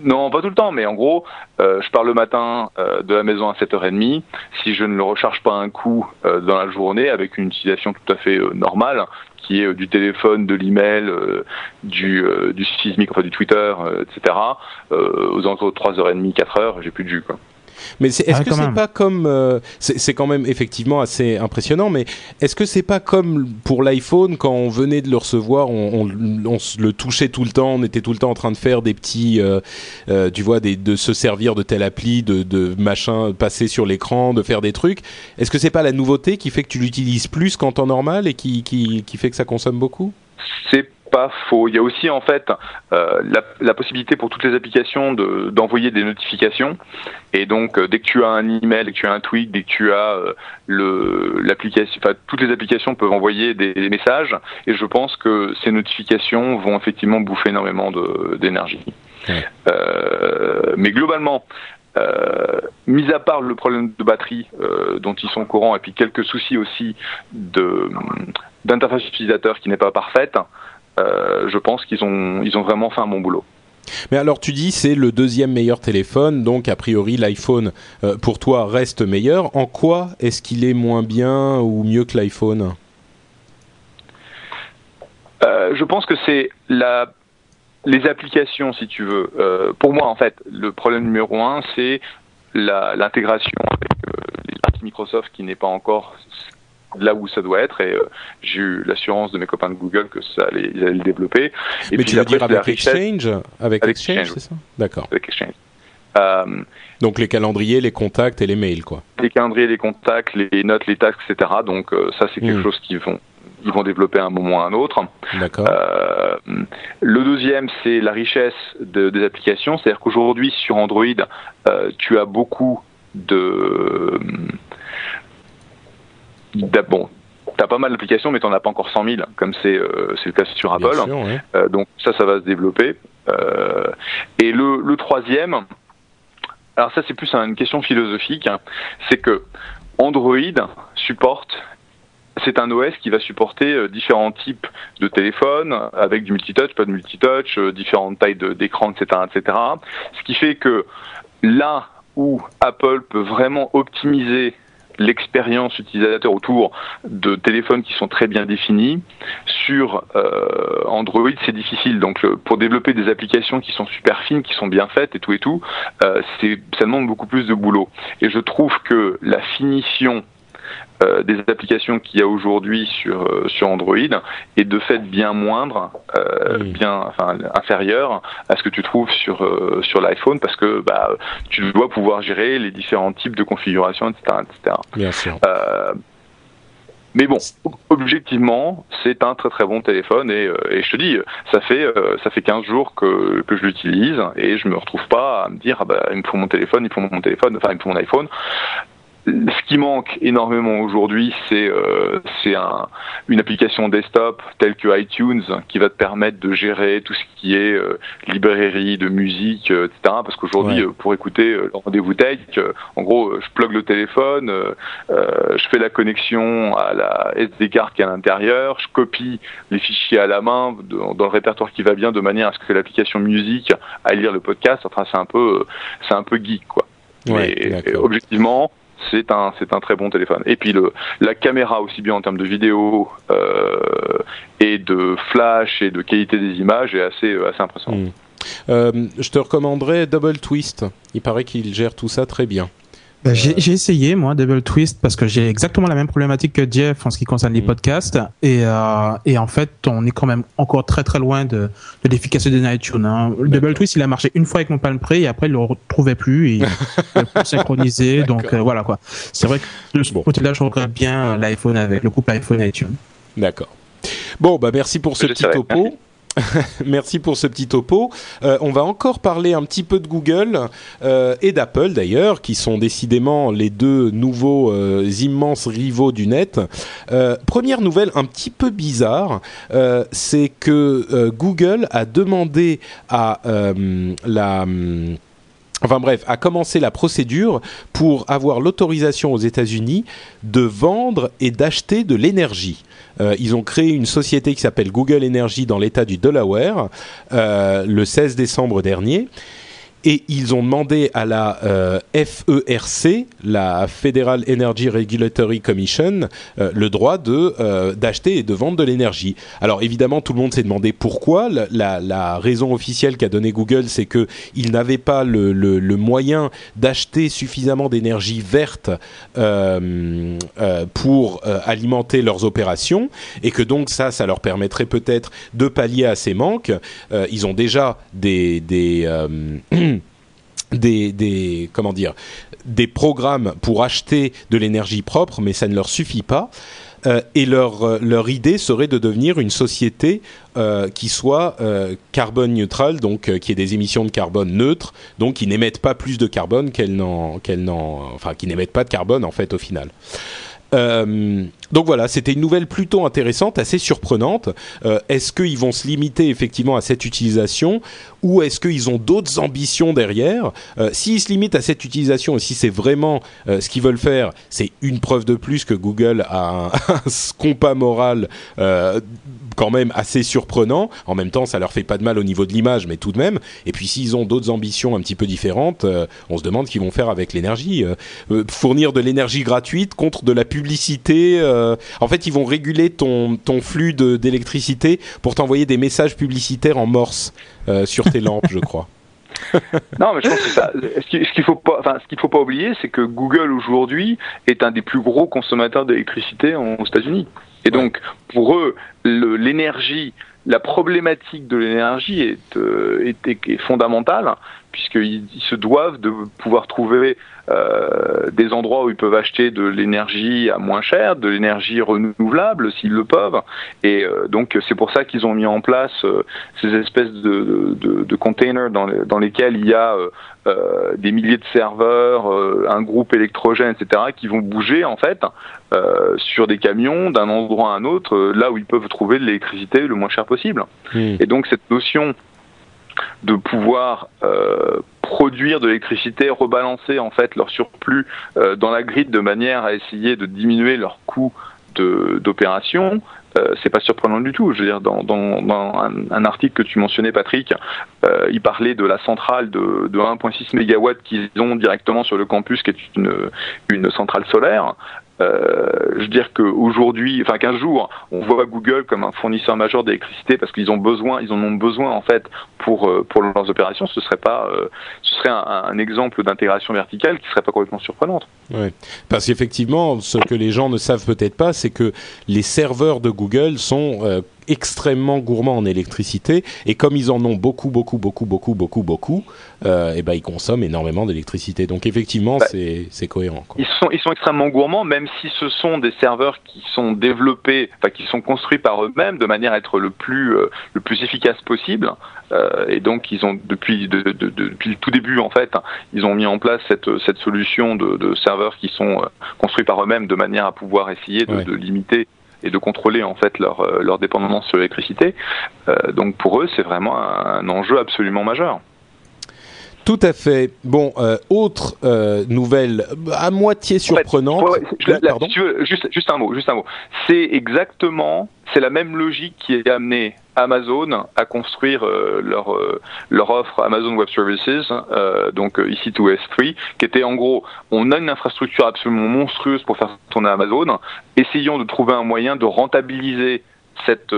non, pas tout le temps, mais en gros, euh, je pars le matin euh, de la maison à 7h30. Si je ne le recharge pas un coup euh, dans la journée avec une utilisation tout à fait normale, qui est euh, du téléphone, de l'email, euh, du, euh, du sismique, enfin du Twitter, etc., aux alentours de 3h30, 4h, j'ai plus de jus. Quoi. Mais est-ce ah, que c'est pas comme euh, c'est quand même effectivement assez impressionnant, mais est-ce que c'est pas comme pour l'iPhone quand on venait de le recevoir, on, on, on, le touchait tout le temps, on était tout le temps en train de faire des petits, euh, euh, tu vois, des, de se servir de telle appli, de, de machin, passer sur l'écran, de faire des trucs. Est-ce que c'est pas la nouveauté qui fait que tu l'utilises plus qu'en temps normal et qui, qui, qui fait que ça consomme beaucoup? C'est pas faux. Il y a aussi en fait euh, la, la, possibilité pour toutes les applications de, d'envoyer des notifications. Et donc euh, dès que tu as un email, dès que tu as un tweet, dès que tu as euh, le l'application, enfin toutes les applications peuvent envoyer des, des, messages. Et je pense que ces notifications vont effectivement bouffer énormément de, d'énergie. Mais globalement, euh, mis à part le problème de batterie euh, dont ils sont courants et puis quelques soucis aussi de d'interface utilisateur qui n'est pas parfaite, je pense qu'ils ont, ils ont vraiment fait un bon boulot. Mais alors tu dis c'est le deuxième meilleur téléphone, donc a priori l'iPhone euh, pour toi reste meilleur. En quoi est-ce qu'il est moins bien ou mieux que l'iPhone? Euh, Je pense que c'est la les applications, si tu veux. pour moi, en fait, le problème numéro un, c'est l'intégration avec les parties Microsoft qui n'est pas encore là où ça doit être et euh, j'ai eu l'assurance de mes copains de Google que ça allait, ils allaient le développer. Et Mais puis tu veux dire avec Exchange Avec, Exchange, c'est ça? D'accord. Avec Exchange. Donc les calendriers, les contacts et les mails, quoi. Les calendriers, les contacts, les notes, les tasks, etc. Donc ça, c'est quelque hmm. chose qu'ils vont ils vont développer à un moment ou à un autre. D'accord. Euh, le deuxième, c'est la richesse de, des applications. C'est-à-dire qu'aujourd'hui, sur Android, euh, tu as beaucoup de... bon, tu as pas mal d'applications, mais tu n'en as pas encore 100 000, comme c'est euh, le cas sur Apple. Euh, donc ça, ça va se développer. Euh, et le, le troisième, alors ça c'est plus une question philosophique, hein, c'est que Android supporte c'est un OS qui va supporter euh, différents types de téléphones avec du multitouch, pas de multitouch, différentes tailles d'écran, etc., etc. Ce qui fait que là où Apple peut vraiment optimiser l'expérience utilisateur autour de téléphones qui sont très bien définis. Sur euh, Android, c'est difficile. Donc, pour développer des applications qui sont super fines, qui sont bien faites et tout et tout, c'est ça demande beaucoup plus de boulot. Et je trouve que la finition euh, des applications qu'il y a aujourd'hui sur euh, sur Android est de fait bien moindre, euh, bien enfin inférieur à ce que tu trouves sur sur l'iPhone parce que bah tu dois pouvoir gérer les différents types de configurations, etc., etc. Bien sûr. Mais bon, objectivement, c'est un très très bon téléphone et, et, je te dis, ça fait ça fait 15 jours que, que je l'utilise et je me retrouve pas à me dire ah bah il me faut mon téléphone, il me faut mon téléphone, enfin il me faut mon iPhone ce qui manque énormément aujourd'hui, c'est euh, un, une application desktop telle que iTunes qui va te permettre de gérer tout ce qui est euh, librairie de musique, euh, etc. Parce qu'aujourd'hui, euh, pour écouter le rendez-vous tech, en gros, je plug le téléphone, je fais la connexion à la SD card qui est à l'intérieur, je copie les fichiers à la main dans, le répertoire qui va bien, de manière à ce que l'application musique aille lire le podcast. Enfin, c'est un peu, c'est un peu geek, quoi. Mais objectivement, c'est un très bon téléphone. Et puis le la caméra aussi bien en termes de vidéo euh, et de flash et de qualité des images est assez euh, assez impressionnant. Hmm. Euh, je te recommanderais Double Twist. Il paraît qu'il gère tout ça très bien. Bah, j'ai essayé moi Double Twist parce que j'ai exactement la même problématique que Jeff en ce qui concerne les mm. podcasts et, euh, et en fait on est quand même encore très très loin de, de l'efficacité de iTunes. Hein. Double Twist il a marché une fois avec mon Palm Pre et après il le retrouvait plus et il le synchronisé donc euh, voilà quoi. C'est vrai que de ce côté-là je regrette bien l'iPhone avec le couple iPhone iTunes. D'accord. Bon bah merci pour ce petit topo. Merci pour ce petit topo. Euh, on va encore parler un petit peu de Google euh, et d'Apple d'ailleurs, qui sont décidément les deux nouveaux euh, immenses rivaux du net. première nouvelle un petit peu bizarre, c'est que Google a demandé à la Enfin bref, a commencé la procédure pour avoir l'autorisation aux États-Unis de vendre et d'acheter de l'énergie. Euh, ils ont créé une société qui s'appelle Google Energy dans l'État du Delaware euh, le 16 décembre dernier et ils ont demandé à la euh, FERC, la Federal Energy Regulatory Commission, euh, le droit de euh, d'acheter et de vendre de l'énergie. Alors évidemment, tout le monde s'est demandé pourquoi. La, raison officielle qu'a donné Google, c'est que ils n'avaient pas le, le, le moyen d'acheter suffisamment d'énergie verte pour alimenter leurs opérations, et que donc ça, ça leur permettrait peut-être de pallier à ces manques. ils ont déjà des, des des, des comment dire des programmes pour acheter de l'énergie propre, mais ça ne leur suffit pas. Euh, et leur, euh, leur idée serait de devenir une société euh, qui soit euh, carbone neutrale, donc qui ait des émissions de carbone neutres, donc qui n'émettent pas plus de carbone qu'elles n'en, qu'elles n'en, enfin qui n'émettent pas de carbone en fait au final. Euh, donc voilà, c'était une nouvelle plutôt intéressante, assez surprenante. Euh, est-ce qu'ils vont se limiter effectivement à cette utilisation ou est-ce qu'ils ont d'autres ambitions derrière? Euh, S'ils se limitent à cette utilisation et si c'est vraiment euh, ce qu'ils veulent faire, c'est une preuve de plus que Google a un, un compas moral quand même assez surprenant. En même temps, ça leur fait pas de mal au niveau de l'image, mais tout de même. Et puis s'ils ont d'autres ambitions un petit peu différentes, euh, on se demande ce qu'ils vont faire avec l'énergie. fournir de l'énergie gratuite contre de la publicité euh, en fait, ils vont réguler ton, ton flux d'électricité pour t'envoyer des messages publicitaires en morse euh, sur tes lampes, je crois. non, mais je pense que ça, ce qu'il faut pas, enfin, ce qu'il faut pas oublier, c'est que Google aujourd'hui est un des plus gros consommateurs d'électricité aux États-Unis. Et donc, pour eux, l'énergie, la problématique de l'énergie est, euh, est, fondamentale, puisqu'ils se doivent de pouvoir trouver euh, des endroits où ils peuvent acheter de l'énergie à moins cher, de l'énergie renouvelable s'ils le peuvent. Et euh, donc c'est pour ça qu'ils ont mis en place euh, ces espèces de, de, de containers dans, dans, lesquels il y a des milliers de serveurs, un groupe électrogène, etc., qui vont bouger en fait sur des camions d'un endroit à un autre, là où ils peuvent trouver de l'électricité le moins cher possible. Hmm. Et donc cette notion de pouvoir euh, produire de l'électricité, rebalancer en fait leur surplus euh, dans la grid de manière à essayer de diminuer leur coût d'opération, euh, c'est pas surprenant du tout. Je veux dans, un, article que tu mentionnais, Patrick, euh, il parlait de la centrale de, de 1,6 MW qu'ils ont directement sur le campus, qui est une centrale solaire. Euh, je veux dire qu'aujourd'hui, enfin qu'un jour, on voit Google comme un fournisseur majeur d'électricité parce qu'ils ont besoin, ils en ont besoin en fait pour euh, pour leurs opérations. Ce serait pas, euh, ce serait un, un exemple d'intégration verticale qui serait pas complètement surprenante. Oui, parce qu'effectivement, ce que les gens ne savent peut-être pas, c'est que les serveurs de Google sont extrêmement gourmands en électricité et comme ils en ont beaucoup, beaucoup, beaucoup, beaucoup, beaucoup, beaucoup, euh, et ben ils consomment énormément d'électricité. Donc effectivement, bah, c'est cohérent. Ils sont ils sont extrêmement gourmands, même si ce sont des serveurs qui sont développés, enfin qui sont construits par eux-mêmes de manière à être le plus euh, le plus efficace possible. Euh, et donc ils ont depuis de, de, depuis le tout début en fait, ils ont mis en place cette cette solution de, serveurs qui sont euh, construits par eux-mêmes de manière à pouvoir essayer de, de limiter et de contrôler en fait leur, euh, leur dépendance sur l'électricité. Euh, donc pour eux, c'est vraiment un, enjeu absolument majeur. Tout à fait. Bon, euh, autre nouvelle à moitié surprenante. juste, juste un mot, juste un mot. C'est exactement c'est la même logique qui a amené Amazon à construire euh, leur euh, leur offre Amazon Web Services, euh, donc ici to S3, qui était en gros, on a une infrastructure absolument monstrueuse pour faire tourner Amazon, essayons de trouver un moyen de rentabiliser cette,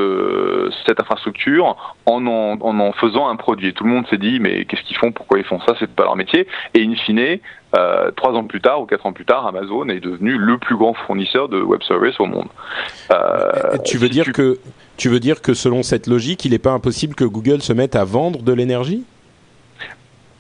cette infrastructure en en, en faisant un produit. Tout le monde s'est dit, mais qu'est-ce qu'ils font? Pourquoi ils font ça? C'est pas leur métier. Et in fine, euh, trois ans plus tard ou quatre ans plus tard, Amazon est devenu le plus grand fournisseur de web services au monde. Euh, tu veux dire que tu veux dire que selon cette logique, il n'est pas impossible que Google se mette à vendre de l'énergie?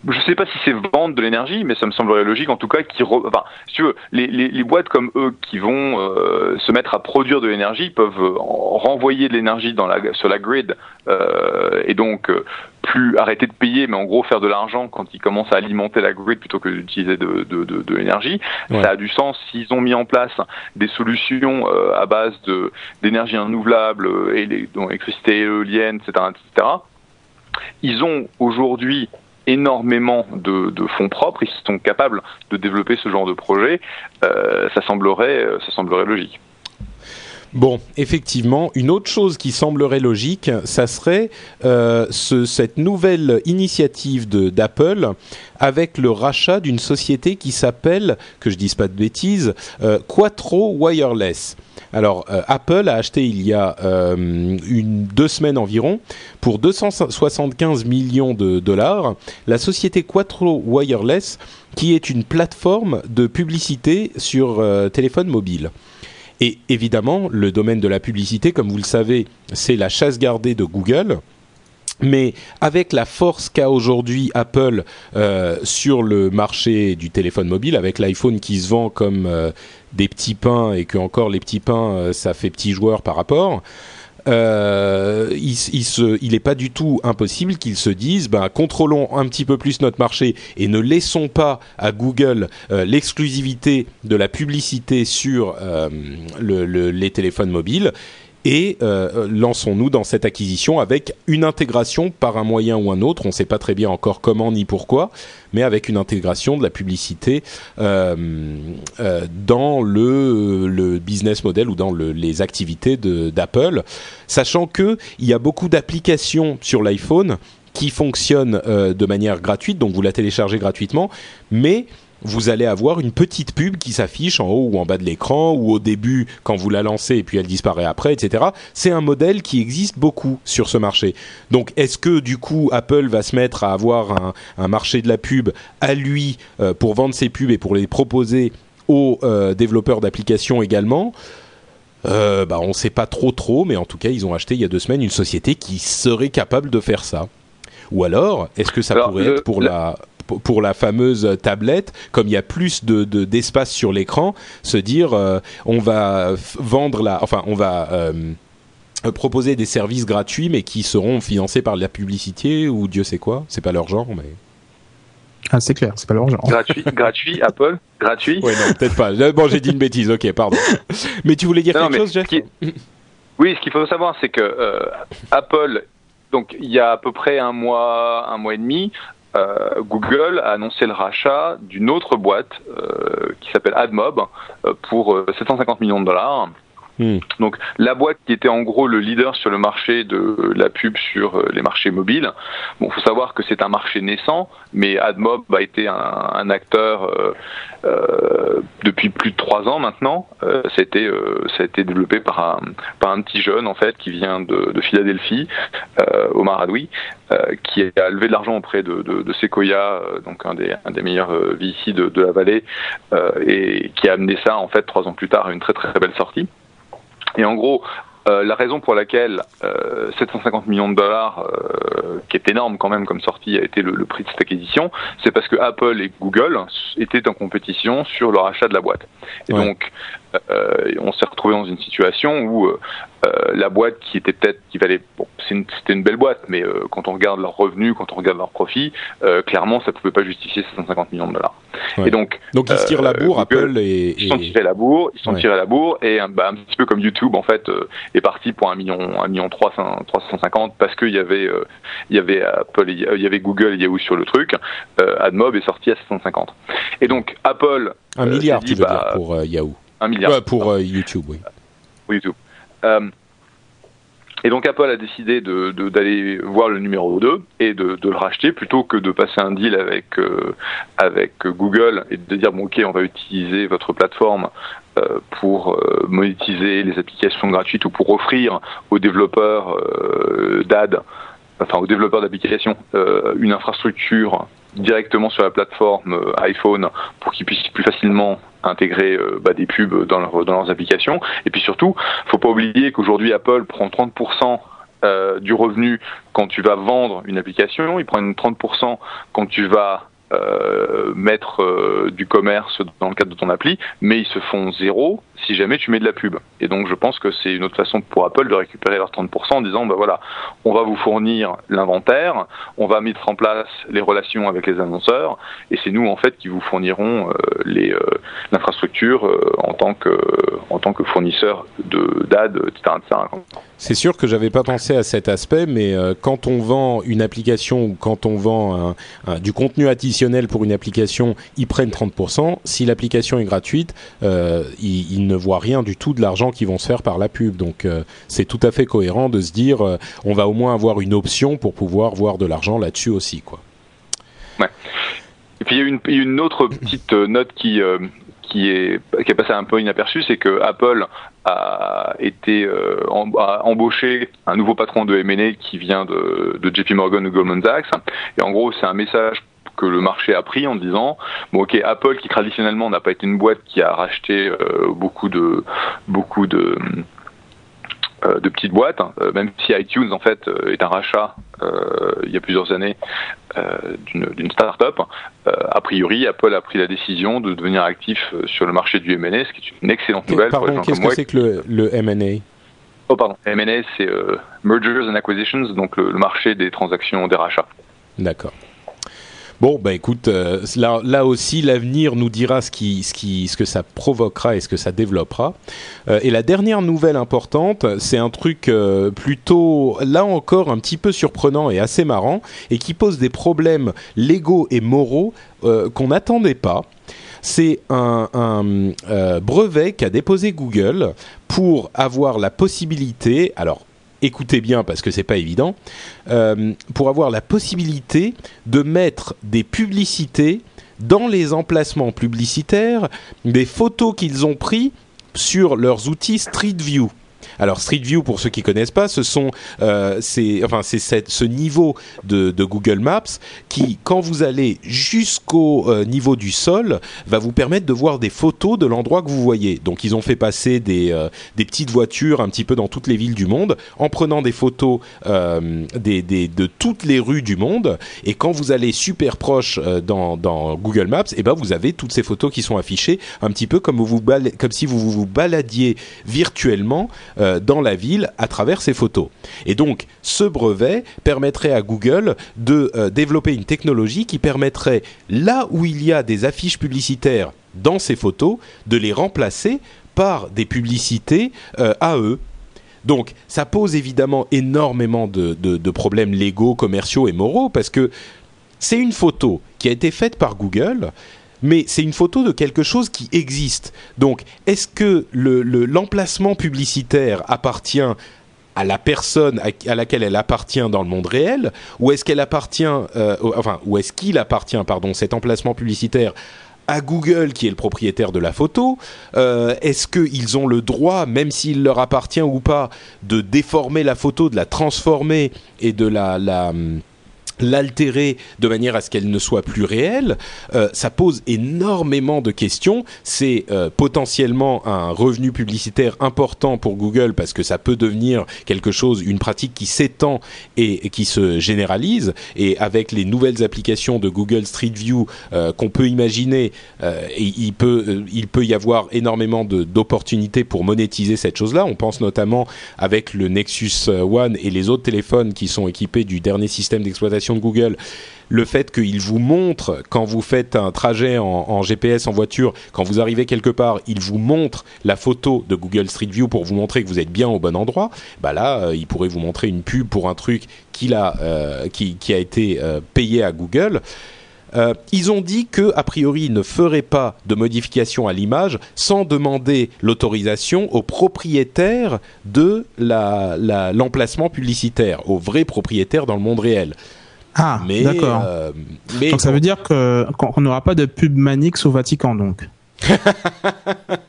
Je ne sais pas si c'est vendre de l'énergie, mais ça me semblerait logique en tout cas. Qui enfin, si tu veux, les, les, les, boîtes comme eux qui vont euh, se mettre à produire de l'énergie peuvent euh, renvoyer de l'énergie dans la, sur la grid euh, et donc euh, plus arrêter de payer, mais en gros faire de l'argent quand ils commencent à alimenter la grid plutôt que d'utiliser de, de, de, de l'énergie. Ça a du sens s'ils ont mis en place des solutions à base d'énergie renouvelable et les, électricité éolienne, etc., etc. Ils ont aujourd'hui énormément de, fonds propres, ils sont capables de développer ce genre de projet, euh, ça semblerait, euh, ça semblerait logique. Bon, effectivement, une autre chose qui semblerait logique, ça serait euh, cette nouvelle initiative d'Apple avec le rachat d'une société qui s'appelle, que je dise pas de bêtises, Quattro Wireless. Alors, euh, Apple a acheté il y a euh, deux semaines environ, pour 275 millions de dollars, la société Quattro Wireless, qui est une plateforme de publicité sur euh, téléphone mobile. Et évidemment, le domaine de la publicité, comme vous le savez, c'est la chasse gardée de Google. Mais avec la force qu'a aujourd'hui Apple sur le marché du téléphone mobile, avec l'iPhone qui se vend comme des petits pains et que encore les petits pains euh, ça fait petit joueur par rapport. Euh, il, il, pas du tout impossible qu'ils se disent, ben, contrôlons un petit peu plus notre marché et ne laissons pas à Google euh, l'exclusivité de la publicité sur les téléphones mobiles et euh, lançons-nous dans cette acquisition avec une intégration par un moyen ou un autre, on ne sait pas très bien encore comment ni pourquoi, mais avec une intégration de la publicité euh, euh, dans le, business model ou dans le, les activités d'Apple, sachant qu'il y a beaucoup d'applications sur l'iPhone qui fonctionnent de manière gratuite, donc vous la téléchargez gratuitement, mais vous allez avoir une petite pub qui s'affiche en haut ou en bas de l'écran ou au début quand vous la lancez et puis elle disparaît après, etc. C'est un modèle qui existe beaucoup sur ce marché. Donc est-ce que du coup Apple va se mettre à avoir un, marché de la pub à lui euh, pour vendre ses pubs et pour les proposer aux euh, développeurs d'applications également? Euh, bah, on ne sait pas trop trop, mais en tout cas, ils ont acheté il y a deux semaines une société qui serait capable de faire ça. Ou alors, est-ce que ça pourrait être pour la pour la fameuse tablette, comme il y a plus de d'espace sur l'écran, se dire euh, on va vendre la, enfin on va euh, proposer des services gratuits mais qui seront financés par la publicité ou Dieu sait quoi, c'est pas leur genre mais. Ah, c'est clair, c'est pas leur genre. Gratuit, gratuit, Apple, gratuit? Oui, non, peut-être pas. Bon, j'ai dit une bêtise, ok, pardon. Mais tu voulais dire quelque chose, Jeff Oui, ce qu'il faut savoir, c'est que euh, Apple, donc il y a à peu près un mois, un mois et demi, euh, Google a annoncé le rachat d'une autre boîte euh, qui s'appelle AdMob euh, pour 750 millions de dollars. Hmm. Donc la boîte qui était en gros le leader sur le marché de la pub sur euh, les marchés mobiles. Bon, faut savoir que c'est un marché naissant, mais AdMob a été un, acteur euh, euh, depuis plus de trois ans maintenant. Euh, ça, a été, développé par un, petit jeune en fait qui vient de, de Philadelphie, Omar Adoui, qui a levé de l'argent auprès de, de, de Sequoia, donc un des, un des meilleurs VC de, de la vallée, et qui a amené ça en fait trois ans plus tard à une très très belle sortie. Et en gros, euh, la raison pour laquelle euh, 750 millions de dollars, euh, qui est énorme quand même comme sortie, a été le, le prix de cette acquisition, c'est parce que Apple et Google étaient en compétition sur le rachat de la boîte. Et ouais. donc, euh, on s'est retrouvé dans une situation où euh, la boîte qui était peut-être qui valait bon, c'était une, une, belle boîte, mais euh, quand on regarde leurs revenus, quand on regarde leurs profits, euh, clairement ça pouvait pas justifier 750 millions de dollars. Ouais. Et donc donc ils se tirent la bourre, Apple et, ils sont tirés la bourre, ils sont ouais. tirés la bourre et bah, un petit peu comme YouTube en fait est parti pour un million un million 300, 350 parce qu'il y avait il y avait Apple, il y avait Google, et Yahoo sur le truc. AdMob est sorti à 750. Et donc Apple un milliard dit, tu veux bah, dire pour Yahoo. Un milliard. Ouais, pour euh, YouTube, oui. Pour YouTube. Euh, et donc Apple a décidé d'aller de, voir le numéro 2 et de, de, le racheter plutôt que de passer un deal avec, euh, avec Google et de dire bon ok on va utiliser votre plateforme euh, pour euh, monétiser les applications gratuites ou pour offrir aux développeurs euh, d'ad, enfin aux développeurs d'applications, une infrastructure directement sur la plateforme iPhone pour qu'ils puissent plus facilement intégrer euh, bah, des pubs dans, leur, dans, leurs applications. Et puis surtout, faut pas oublier qu'aujourd'hui Apple prend 30% euh, du revenu quand tu vas vendre une application, il prend 30% quand tu vas euh, mettre euh, du commerce dans le cadre de ton appli, mais ils se font zéro si jamais tu mets de la pub. Et donc je pense que c'est une autre façon pour Apple de récupérer leurs 30% en disant bah voilà, on va vous fournir l'inventaire, on va mettre en place les relations avec les annonceurs, et c'est nous en fait qui vous fournirons euh, les l'infrastructure en tant que en tant que fournisseur de d'ad, etc., etc. C'est sûr que j'avais pas pensé à cet aspect, mais quand on vend une application ou quand on vend du contenu additionnel pour une application, ils prennent 30%. Si l'application est gratuite, euh, ils, ne voient rien du tout de l'argent qui vont se faire par la pub. Donc euh, c'est tout à fait cohérent de se dire, euh, on va au moins avoir une option pour pouvoir voir de l'argent là-dessus aussi. Et puis il y a une autre petite note qui qui est qui est passé un peu inaperçu, c'est que Apple a été euh, a embauché un nouveau patron de M&A qui vient de, de JP Morgan ou Goldman Sachs. Et en gros, c'est un message que le marché a pris en disant bon ok Apple qui traditionnellement n'a pas été une boîte qui a racheté euh, beaucoup de beaucoup de de petites boîtes, hein. même si iTunes en fait est un rachat euh, il y a plusieurs années euh, d'une start-up. a priori, Apple a pris la décision de devenir actif sur le marché du M&A, ce qui est une excellente nouvelle. Pardon, qu'est-ce que c'est que le, le M&A Oh pardon, M&A c'est Mergers and Acquisitions, donc le, le marché des transactions des rachats. D'accord. Bon, bah écoute, euh, là, aussi, l'avenir nous dira ce, que ça provoquera et ce que ça développera. Euh, et la dernière nouvelle importante, c'est un truc euh, plutôt, là encore, un petit peu surprenant et assez marrant, et qui pose des problèmes légaux et moraux qu'on n'attendait pas. C'est un, brevet qu'a déposé Google pour avoir la possibilité, alors écoutez bien parce que c'est pas évident, euh, pour avoir la possibilité de mettre des publicités dans les emplacements publicitaires, des photos qu'ils ont pris sur leurs outils Street View. Alors Street View, pour ceux qui connaissent pas, ce sont, euh, c'est, enfin, c'est ce niveau de, Google Maps qui, quand vous allez jusqu'au euh, niveau du sol, va vous permettre de voir des photos de l'endroit que vous voyez. Donc, ils ont fait passer des, euh, des petites voitures un petit peu dans toutes les villes du monde, en prenant des photos des, des, de toutes les rues du monde. Et quand vous allez super proche dans, dans Google Maps, et eh ben, vous avez toutes ces photos qui sont affichées, un petit peu comme, vous comme si vous vous baladiez virtuellement euh, dans la ville à travers ces photos. Et donc, ce brevet permettrait à Google de euh, développer une technologie qui permettrait, là où il y a des affiches publicitaires dans ces photos, de les remplacer par des publicités euh, à eux. Donc, ça pose évidemment énormément de, de problèmes légaux, commerciaux et moraux parce que c'est une photo qui a été faite par Google mais c'est une photo de quelque chose qui existe. Donc, est-ce que l'emplacement publicitaire appartient à la personne à, laquelle elle appartient dans le monde réel, ou est-ce qu'elle appartient, euh, enfin, ou est-ce qu'il appartient, pardon, cet emplacement publicitaire à Google qui est le propriétaire de la photo? Euh, Est-ce qu'ils ont le droit, même s'il leur appartient ou pas, de déformer la photo, de la transformer et de la, la l'altérer de manière à ce qu'elle ne soit plus réelle, euh, ça pose énormément de questions. C'est euh, potentiellement un revenu publicitaire important pour Google parce que ça peut devenir quelque chose, une pratique qui s'étend et, qui se généralise. Et avec les nouvelles applications de Google Street View euh, qu'on peut imaginer, il peut il peut y avoir énormément d'opportunités pour monétiser cette chose-là. On pense notamment avec le Nexus One et les autres téléphones qui sont équipés du dernier système d'exploitation de Google, le fait qu'il vous montre quand vous faites un trajet en, GPS en voiture, quand vous arrivez quelque part, il vous montre la photo de Google Street View pour vous montrer que vous êtes bien au bon endroit. Bah là, euh, il pourrait vous montrer une pub pour un truc euh, qui, a été euh, payé à Google. ils ont dit que a priori ils ne feraient pas de modification à l'image sans demander l'autorisation au propriétaire de l'emplacement publicitaire, au vrai propriétaire dans le monde réel. Ah, d'accord. Euh, donc ça veut dire qu'on n'aura pas de pub Manix au Vatican, donc.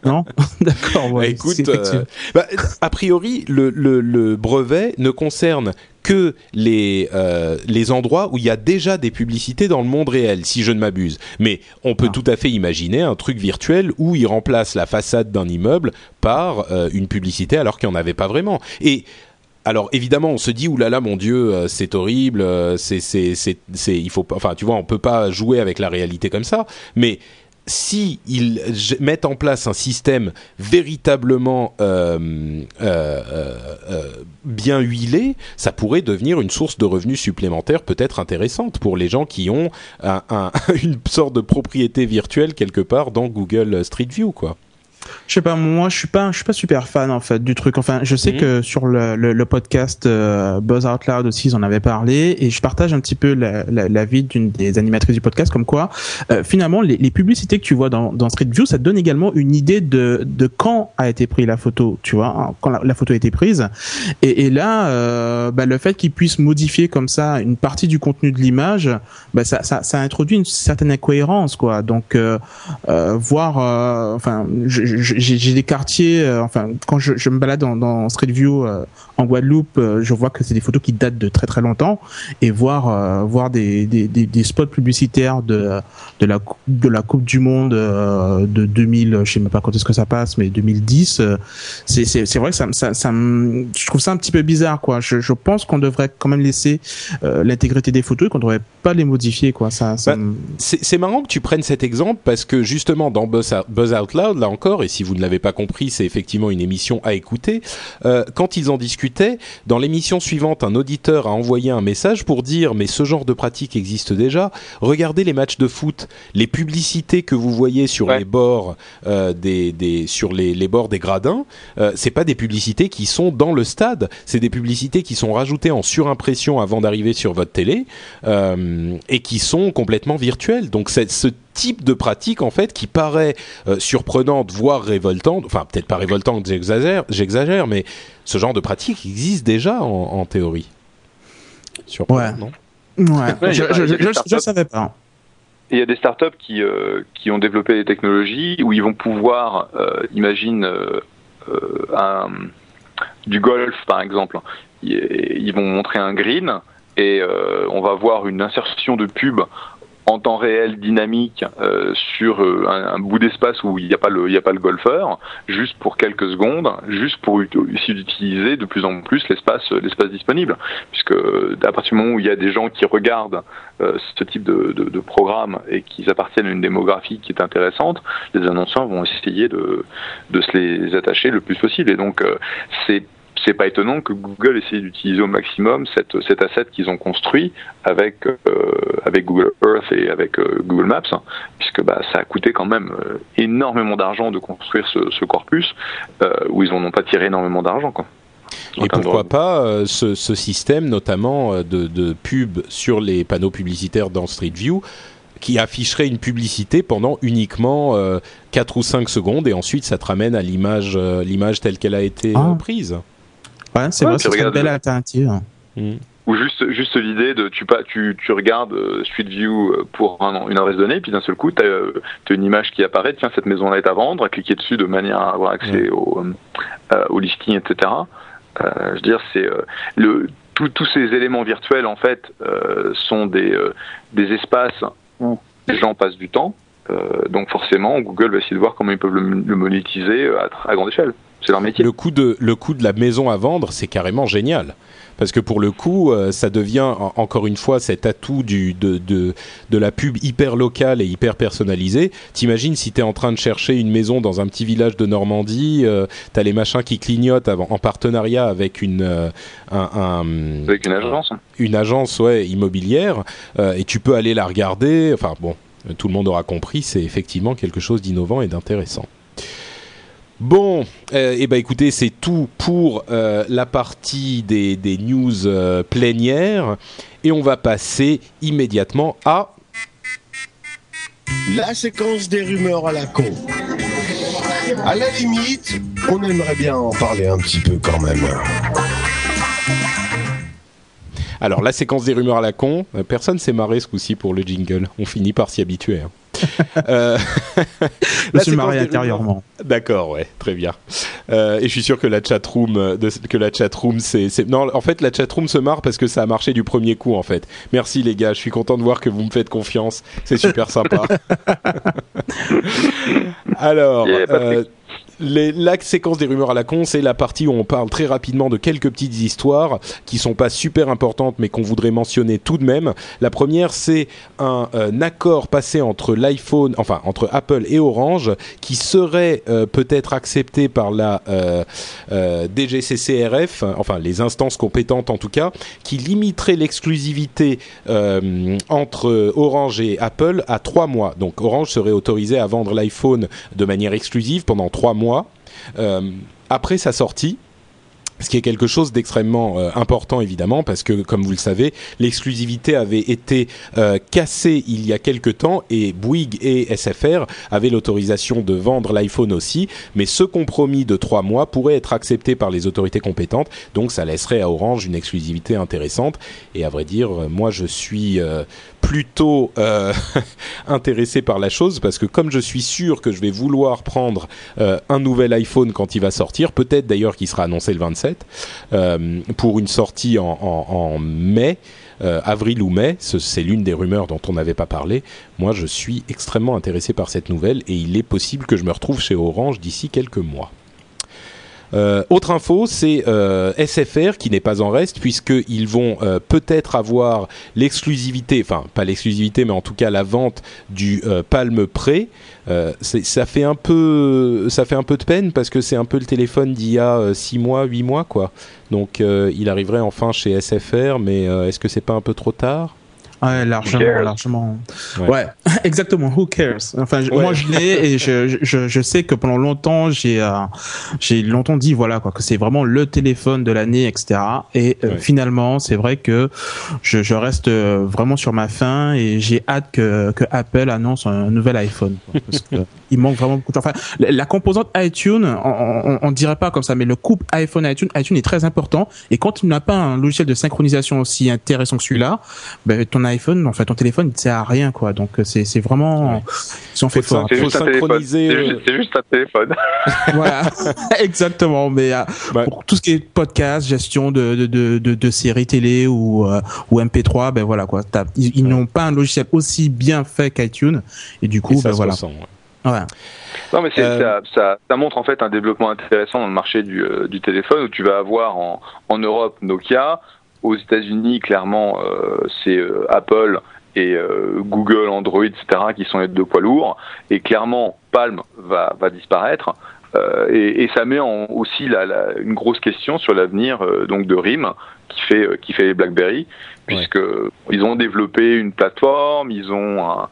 non? D'accord. Ouais, Écoute, euh, bah, a priori, le, le, brevet ne concerne que les, euh, les endroits où il y a déjà des publicités dans le monde réel, si je ne m'abuse. Mais on peut ah. tout à fait imaginer un truc virtuel où il remplace la façade d'un immeuble par une publicité alors qu'il n'y en avait pas vraiment. Et alors évidemment, on se dit oulala, mon Dieu, euh, c'est horrible, euh, c'est c'est c'est il faut enfin tu vois, on peut pas jouer avec la réalité comme ça, mais si ils mettent en place un système véritablement euh, bien huilé, ça pourrait devenir une source de revenus supplémentaires peut-être intéressante pour les gens qui ont une sorte de propriété virtuelle quelque part dans Google Street View, quoi. Je sais pas, moi je suis pas, je suis pas super fan en fait du truc. Enfin, je sais mhm. que sur le, le, podcast euh, Buzz Out Loud aussi, ils en avaient parlé et je partage un petit peu la, la, vie d'une des animatrices du podcast, comme quoi euh, finalement les, les, publicités que tu vois dans, dans Street View, ça te donne également une idée de, de quand a été prise la photo, tu vois, hein, quand la, photo a été prise. Et, et là, euh, bah, le fait qu'ils puissent modifier comme ça une partie du contenu de l'image, bah, ça, ça, ça introduit une certaine incohérence, quoi. Donc euh, euh voir, enfin, je, j'ai des quartiers, euh, enfin, quand je, je, me balade dans, Street View euh, en Guadeloupe, euh, je vois que c'est des photos qui datent de très très longtemps et voir voir des, des, des, des, spots publicitaires de de la de la Coupe du Monde de 2000, je sais même pas quand est-ce que ça passe, mais 2010, c'est c'est c'est vrai que ça ça, ça je trouve ça un petit peu bizarre quoi. Je, je pense qu'on devrait quand même laisser l'intégrité des photos et qu'on devrait pas les modifier quoi. Ça, ça bah, c'est marrant que tu prennes cet exemple parce que justement dans Buzz, Buzz Out Loud là encore et si vous ne l'avez pas compris, c'est effectivement une émission à écouter. Euh, quand ils en dans l'émission suivante, un auditeur a envoyé un message pour dire mais ce genre de pratique existe déjà. Regardez les matchs de foot, les publicités que vous voyez sur les bords euh, des, des, sur les, les, bords des gradins, euh, c'est pas des publicités qui sont dans le stade, c'est des publicités qui sont rajoutées en surimpression avant d'arriver sur votre télé euh, et qui sont complètement virtuelles. Donc ce type de pratique en fait qui paraît euh, surprenante, voire révoltante. Enfin, peut-être pas révoltante, j'exagère, j'exagère, mais ce genre de pratique existe déjà en, théorie. ouais. non? Ouais. je, ne savais pas. Il y a des startups qui, euh, qui ont développé des technologies où ils vont pouvoir, euh, imagine, un, du golf par exemple. Ils vont montrer un green et on va voir une insertion de pub en temps réel dynamique euh, sur euh, un, bout d'espace où il n'y a pas le golfeur juste pour quelques secondes juste pour utiliser de plus en plus l'espace l'espace disponible. Puisque à partir du moment où il y a des gens qui regardent euh, ce type de, programme et qui appartiennent à une démographie qui est intéressante les annonceurs vont essayer de de se les attacher le plus possible. Et donc c'est c'est pas étonnant que Google essaye d'utiliser au maximum cette, cet asset qu'ils ont construit avec, euh, avec Google Earth et avec euh, Google Maps, hein, puisque bah, ça a coûté quand même euh, énormément d'argent de construire ce, ce corpus, où ils n'en ont pas tiré énormément d'argent. Quoi. Et pourquoi pas ce, ce, système, notamment de, de pub sur les panneaux publicitaires dans Street View, qui afficherait une publicité pendant uniquement euh, 4 ou 5 secondes et ensuite ça te ramène à l'image l'image telle qu'elle a été ah. prise. Ouais, c'est vrai, c'est une belle alternative. Mm. Ou juste, juste l'idée de tu, pas, tu, tu regardes euh, Street View euh, pour un, une adresse donnée, puis d'un seul coup, tu as, euh, une image qui apparaît, tiens, cette maison-là est à vendre, à cliquer dessus de manière à avoir accès au, au listing, etc. je veux dire, c'est le tous ces éléments virtuels, en fait, sont des, des espaces où les gens passent du temps. donc forcément, Google va essayer de voir comment ils peuvent le, monétiser à, à grande échelle. C'est leur métier. Le coût de le coût de la maison à vendre, c'est carrément génial. Parce que pour le coup, euh, ça devient encore une fois cet atout du, de, de, de, la pub hyper locale et hyper personnalisée. T'imagines si t'es en train de chercher une maison dans un petit village de Normandie, euh, t'as les machins qui clignotent avant, en partenariat avec une, euh, un, avec une agence, une agence ouais immobilière, et tu peux aller la regarder. Enfin bon, tout le monde aura compris, c'est effectivement quelque chose d'innovant et d'intéressant. Bon, euh, eh ben écoutez, c'est tout pour euh, la partie des, des news euh, plénières et on va passer immédiatement à la séquence des rumeurs à la con. À la limite, on aimerait bien en parler un petit peu quand même. Alors, la séquence des rumeurs à la con, personne s'est marré ce coup-ci pour le jingle. On finit par s'y habituer. Hein euh, je suis marié intérieurement. D'accord, ouais, très bien. Euh, et je suis sûr que la chatroom, que la chatroom, c'est, non, en fait, la chatroom se marre parce que ça a marché du premier coup, en fait. Merci les gars, je suis content de voir que vous me faites confiance. C'est super sympa. Alors. La séquence des rumeurs à la con, c'est la partie où on parle très rapidement de quelques petites histoires qui sont pas super importantes mais qu'on voudrait mentionner tout de même. La première, c'est un, euh, accord passé entre l'iPhone, enfin entre Apple et Orange, qui serait euh, peut-être accepté par la euh DGCCRF, enfin les instances compétentes en tout cas, qui limiterait l'exclusivité entre Orange et Apple à trois mois. Donc Orange serait autorisé à vendre l'iPhone de manière exclusive pendant trois mois euh, après sa sortie, ce qui est quelque chose d'extrêmement euh, important évidemment parce que comme vous le savez l'exclusivité avait été euh, cassée il y a quelque temps et Bouygues et SFR avaient l'autorisation de vendre l'iPhone aussi. Mais ce compromis de trois mois pourrait être accepté par les autorités compétentes. Donc ça laisserait à Orange une exclusivité intéressante. Et à vrai dire moi je suis plutôt euh, intéressé par la chose parce que comme je suis sûr que je vais vouloir prendre euh, un nouvel iPhone quand il va sortir, peut-être d'ailleurs qu'il sera annoncé le 27 euh, pour une sortie en, mai. Avril ou mai, c'est l'une des rumeurs dont on n'avait pas parlé. Moi, je suis extrêmement intéressé par cette nouvelle et il est possible que je me retrouve chez Orange d'ici quelques mois. Euh, autre info, c'est euh, SFR qui n'est pas en reste puisqu'ils vont euh, peut-être avoir l'exclusivité, enfin pas l'exclusivité, mais en tout cas la vente du Palm Pre. ça fait un peu, ça fait un peu de peine parce que c'est un peu le téléphone d'il y a 6 mois, 8 mois quoi. Donc il arriverait enfin chez SFR, mais est-ce que c'est pas un peu trop tard? Ouais, largement, largement. Ouais. exactement. Who cares? Enfin, moi je l'ai et je, je, je sais que pendant longtemps j'ai euh, j'ai longtemps dit voilà quoi que c'est vraiment le téléphone de l'année, etc. Et euh, finalement, c'est vrai que je, je reste euh, vraiment sur ma faim et j'ai hâte que que Apple annonce un nouvel iPhone parce que il manque vraiment beaucoup de Enfin, la composante iTunes, on, on, dirait pas comme ça, mais le couple iPhone iTunes, iTunes est très important et quand tu n'as pas un logiciel de synchronisation aussi intéressant que celui-là, ben ton iPhone, enfin ton téléphone, il ne sert à rien, quoi. Donc c'est c'est vraiment, si on fait fort. C'est juste, synchroniser. C'est juste, un téléphone. voilà, exactement. Mais pour tout ce qui est podcast, gestion de de de, de, de séries télé ou ou MP3, ben voilà quoi. Ils, n'ont pas un logiciel aussi bien fait qu'iTunes et du coup, ben voilà. Non, mais euh, ça, ça, montre en fait un développement intéressant dans le marché du, euh, du téléphone où tu vas avoir en, en Europe Nokia, aux États-Unis clairement euh, c'est Apple et Google, Android, etc. qui sont les deux poids lourds et clairement Palm va, va disparaître. Et, et, ça met en, aussi la, la, une grosse question sur l'avenir donc de RIM qui fait qui fait les BlackBerry puisque ils ont développé une plateforme, ils ont un,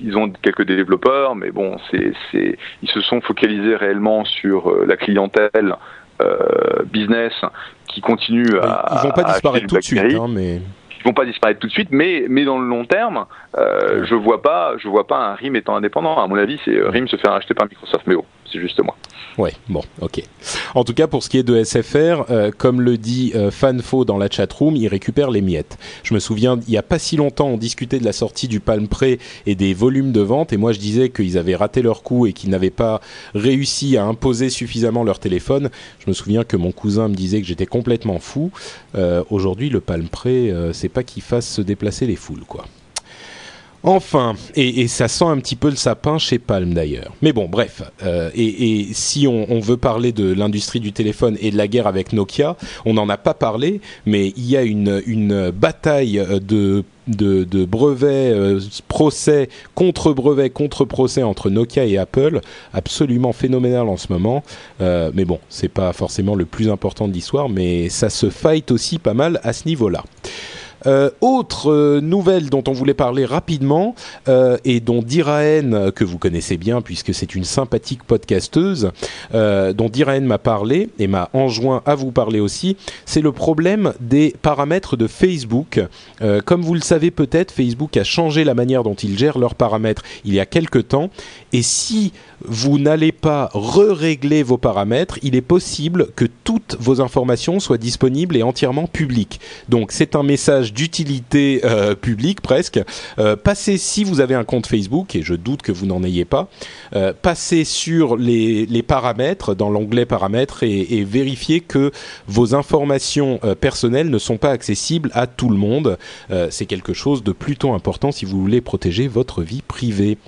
ils ont quelques développeurs, mais bon, c'est, c'est, ils se sont focalisés réellement sur euh, la clientèle euh, business qui continue à. Ils vont pas disparaître tout de suite, hein, mais. Ils vont pas disparaître tout de suite, mais mais dans le long terme, euh, je vois pas, je vois pas un RIM étant indépendant. À mon avis, c'est RIM se faire acheter par Microsoft, mais bon, c'est juste moi. Ouais, bon, ok. En tout cas, pour ce qui est de SFR, euh, comme le dit euh, Fanfo dans la chatroom, il récupère les miettes. Je me souviens, il y a pas si longtemps, on discutait de la sortie du Palm Pre et des volumes de vente, et moi je disais qu'ils avaient raté leur coup et qu'ils n'avaient pas réussi à imposer suffisamment leur téléphone. Je me souviens que mon cousin me disait que j'étais complètement fou. Euh, aujourd'hui, le Palm Pre, c'est pas qu'il fasse se déplacer les foules, quoi. Enfin, et, ça sent un petit peu le sapin chez Palm d'ailleurs. Mais bon, bref. Euh, et, si on, veut parler de l'industrie du téléphone et de la guerre avec Nokia, on n'en a pas parlé, mais il y a une, bataille de, de, brevets, euh, procès, contre-brevets, contre-procès entre Nokia et Apple, absolument phénoménal en ce moment. Euh, mais bon, c'est pas forcément le plus important de l'histoire, mais ça se fight aussi pas mal à ce niveau-là. Euh, autre euh, nouvelle dont on voulait parler rapidement euh, et dont Diraen, que vous connaissez bien puisque c'est une sympathique podcasteuse, dont Diraen m'a parlé et m'a enjoint à vous parler aussi, c'est le problème des paramètres de Facebook. comme vous le savez peut-être, Facebook a changé la manière dont ils gèrent leurs paramètres il y a quelque temps et si vous n'allez pas re-régler vos paramètres, il est possible que toutes vos informations soient disponibles et entièrement publiques. Donc c'est un message d'utilité euh, publique presque. Euh, passez si vous avez un compte Facebook, et je doute que vous n'en ayez pas, euh, passez sur les, paramètres, dans l'onglet paramètres, et, et, vérifiez que vos informations personnelles ne sont pas accessibles à tout le monde. c'est quelque chose de plutôt important si vous voulez protéger votre vie privée.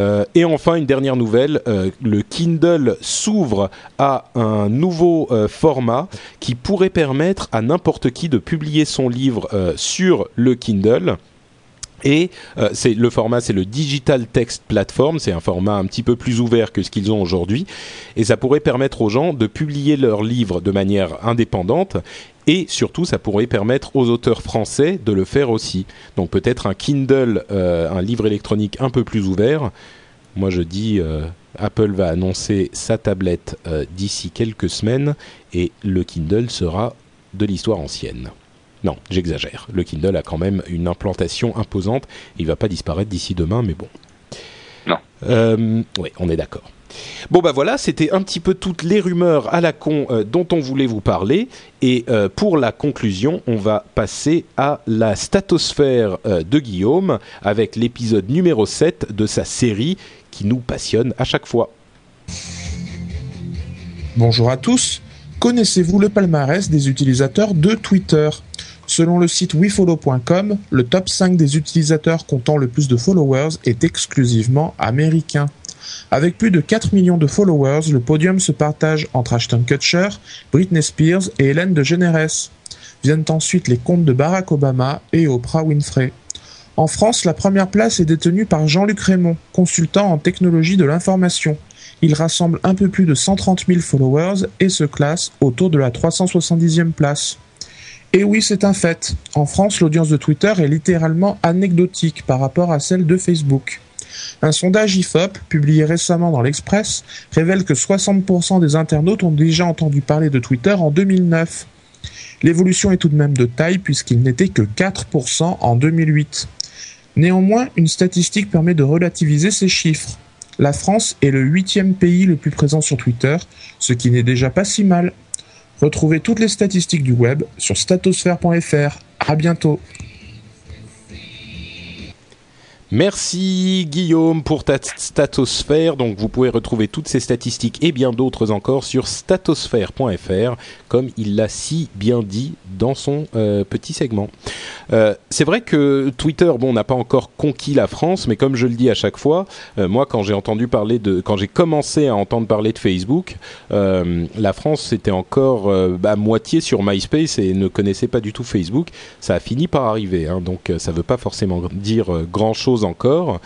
Euh, et enfin, une dernière nouvelle, euh, le Kindle s'ouvre à un nouveau euh, format qui pourrait permettre à n'importe qui de publier son livre sur le Kindle. Et le format, c'est le Digital Text Platform. C'est un format un petit peu plus ouvert que ce qu'ils ont aujourd'hui, et ça pourrait permettre aux gens de publier leurs livres de manière indépendante et surtout, ça pourrait permettre aux auteurs français de le faire aussi. Donc peut-être un Kindle, euh, un livre électronique un peu plus ouvert. Moi, je dis, euh, Apple va annoncer sa tablette euh, d'ici quelques semaines et le Kindle sera de l'histoire ancienne. Non, j'exagère. Le Kindle a quand même une implantation imposante. Il va pas disparaître d'ici demain, mais bon. Non. oui, on est d'accord. Bon bah voilà, c'était un petit peu toutes les rumeurs à la con euh, dont on voulait vous parler. Et euh, pour la conclusion, on va passer à la statosphère euh, de Guillaume avec l'épisode numéro 7 de sa série qui nous passionne à chaque fois. Bonjour à tous. Connaissez-vous le palmarès des utilisateurs de Twitter? Selon le site wefollow.com, le top 5 des utilisateurs comptant le plus de followers est exclusivement américain. Avec plus de 4 millions de followers, le podium se partage entre Ashton Kutcher, Britney Spears et Hélène DeGeneres. Viennent ensuite les comptes de Barack Obama et Oprah Winfrey. En France, la première place est détenue par Jean-Luc Raymond, consultant en technologie de l'information. Il rassemble un peu plus de 130 000 followers et se classe autour de la 370e place. Et oui, c'est un fait. En France, l'audience de Twitter est littéralement anecdotique par rapport à celle de Facebook. Un sondage IFOP, publié récemment dans l'Express, révèle que 60% des internautes ont déjà entendu parler de Twitter en 2009. L'évolution est tout de même de taille puisqu'il n'était que 4% en 2008. Néanmoins, une statistique permet de relativiser ces chiffres. La France est le huitième pays le plus présent sur Twitter, ce qui n'est déjà pas si mal. Retrouvez toutes les statistiques du web sur statosphère.fr. À bientôt. Merci Guillaume pour ta statosphère. Donc vous pouvez retrouver toutes ces statistiques et bien d'autres encore sur statosphère.fr, comme il l'a si bien dit dans son euh, petit segment. Euh, c'est vrai que Twitter, bon, n'a pas encore conquis la France, mais comme je le dis à chaque fois, euh, moi quand j'ai entendu parler de, quand j'ai commencé à entendre parler de Facebook, la France était encore à moitié sur MySpace et ne connaissait pas du tout Facebook. Ça a fini par arriver, hein, donc ça ne veut pas forcément dire grand chose encore.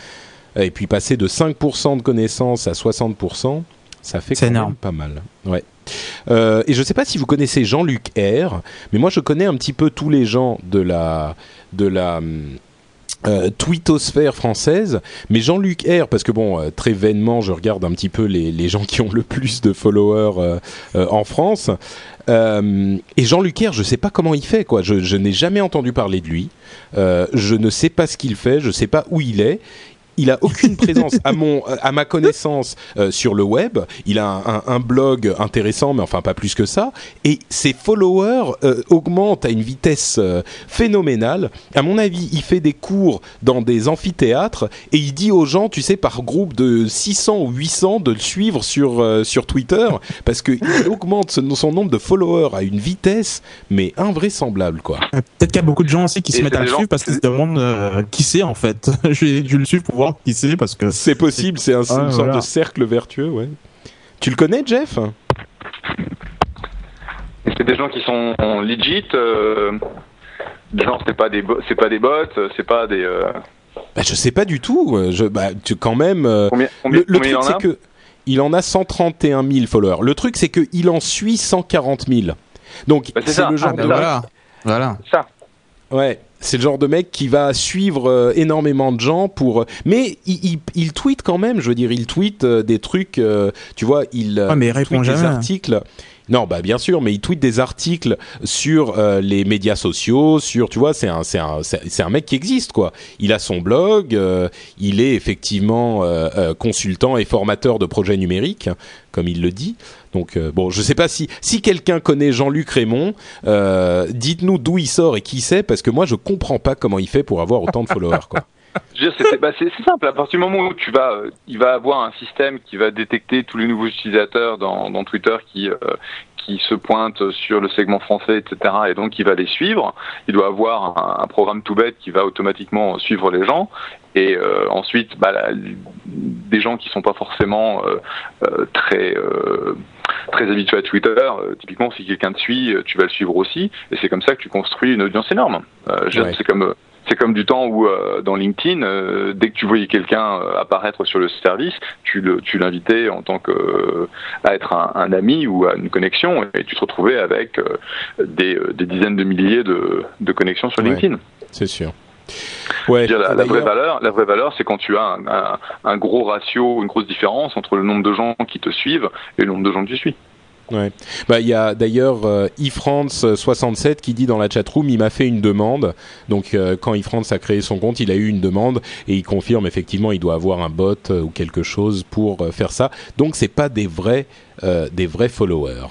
Et puis passer de 5% de connaissances à 60%, ça fait quand même pas mal. Ouais. Euh, et je ne sais pas si vous connaissez Jean-Luc R, mais moi je connais un petit peu tous les gens de la de la euh, française, mais Jean-Luc R, parce que bon, euh, très vainement, je regarde un petit peu les, les, gens qui ont le plus de followers en France. et Jean-Luc R, je sais pas comment il fait, quoi. Je, je n'ai jamais entendu parler de lui. je ne sais pas ce qu'il fait, je sais pas où il est il a aucune présence à mon à ma connaissance euh, sur le web. Il a un, un, blog intéressant, mais enfin pas plus que ça. Et ses followers euh, augmentent à une vitesse euh, phénoménale. À mon avis, il fait des cours dans des amphithéâtres et il dit aux gens, tu sais, par groupe de 600 ou 800 de le suivre sur sur Twitter parce qu'il augmente son, nombre de followers à une vitesse mais invraisemblable quoi. Peut-être qu'il y a beaucoup de gens aussi qui se mettent à le suivre parce qu'ils se demandent qui c'est en fait. je, je le suis pour voir qui c'est parce que c'est possible, c'est un, une sorte de cercle vertueux, ouais. Tu le connais, Jeff? C'est des gens qui sont legit. Euh, genre, c'est pas des c'est pas des bots, c'est pas des. Euh... Bah, je sais pas du tout. Euh, je, bah, tu, quand même. Euh, combien, le, truc, c'est que il en a 131 000 followers. Le truc, c'est qu'il en suit 140 000. Donc, bah, c'est le genre ah, de. Voilà. voilà. Ça. Ouais c'est le genre de mec qui va suivre euh, énormément de gens pour. Mais il, il, tweet quand même. Je veux dire, il tweet euh, des trucs. Euh, tu vois, il, ouais, mais il tweet des articles. Non, bah bien sûr, mais il tweet des articles sur les médias sociaux, sur, tu vois, c'est un, c'est un, c'est un mec qui existe quoi. Il a son blog, il est effectivement consultant et formateur de projets numériques, comme il le dit. Donc euh, bon, je sais pas si si quelqu'un connaît Jean-Luc Raymond, euh, dites-nous d'où il sort et qui c'est, parce que moi je comprends pas comment il fait pour avoir autant de followers quoi. Bah, c'est simple. À partir du moment où tu vas, euh, il va avoir un système qui va détecter tous les nouveaux utilisateurs dans, Twitter qui qui se pointent sur le segment français, etc. Et donc il va les suivre. Il doit avoir un, programme tout bête qui va automatiquement suivre les gens. Et ensuite, bah, des gens qui sont pas forcément très très habitués à Twitter, typiquement si quelqu'un te suit, tu vas le suivre aussi. Et c'est comme ça que tu construis une audience énorme. C'est comme c'est comme du temps où dans LinkedIn, dès que tu voyais quelqu'un apparaître sur le service, tu le, tu l'invitais en tant que à être un, ami ou à une connexion, et tu te retrouvais avec des, des, dizaines de milliers de, de connexions sur LinkedIn. c'est sûr. Ouais, la, vraie valeur, la vraie valeur, c'est quand tu as un, gros ratio, une grosse différence entre le nombre de gens qui te suivent et le nombre de gens que tu suis. Ouais. Bah il y a d'ailleurs euh, ifrance67 qui dit dans la chatroom il m'a fait une demande. Donc euh, quand ifrance a créé son compte, il a eu une demande et il confirme effectivement il doit avoir un bot euh, ou quelque chose pour euh, faire ça. Donc c'est pas des vrais des vrais followers.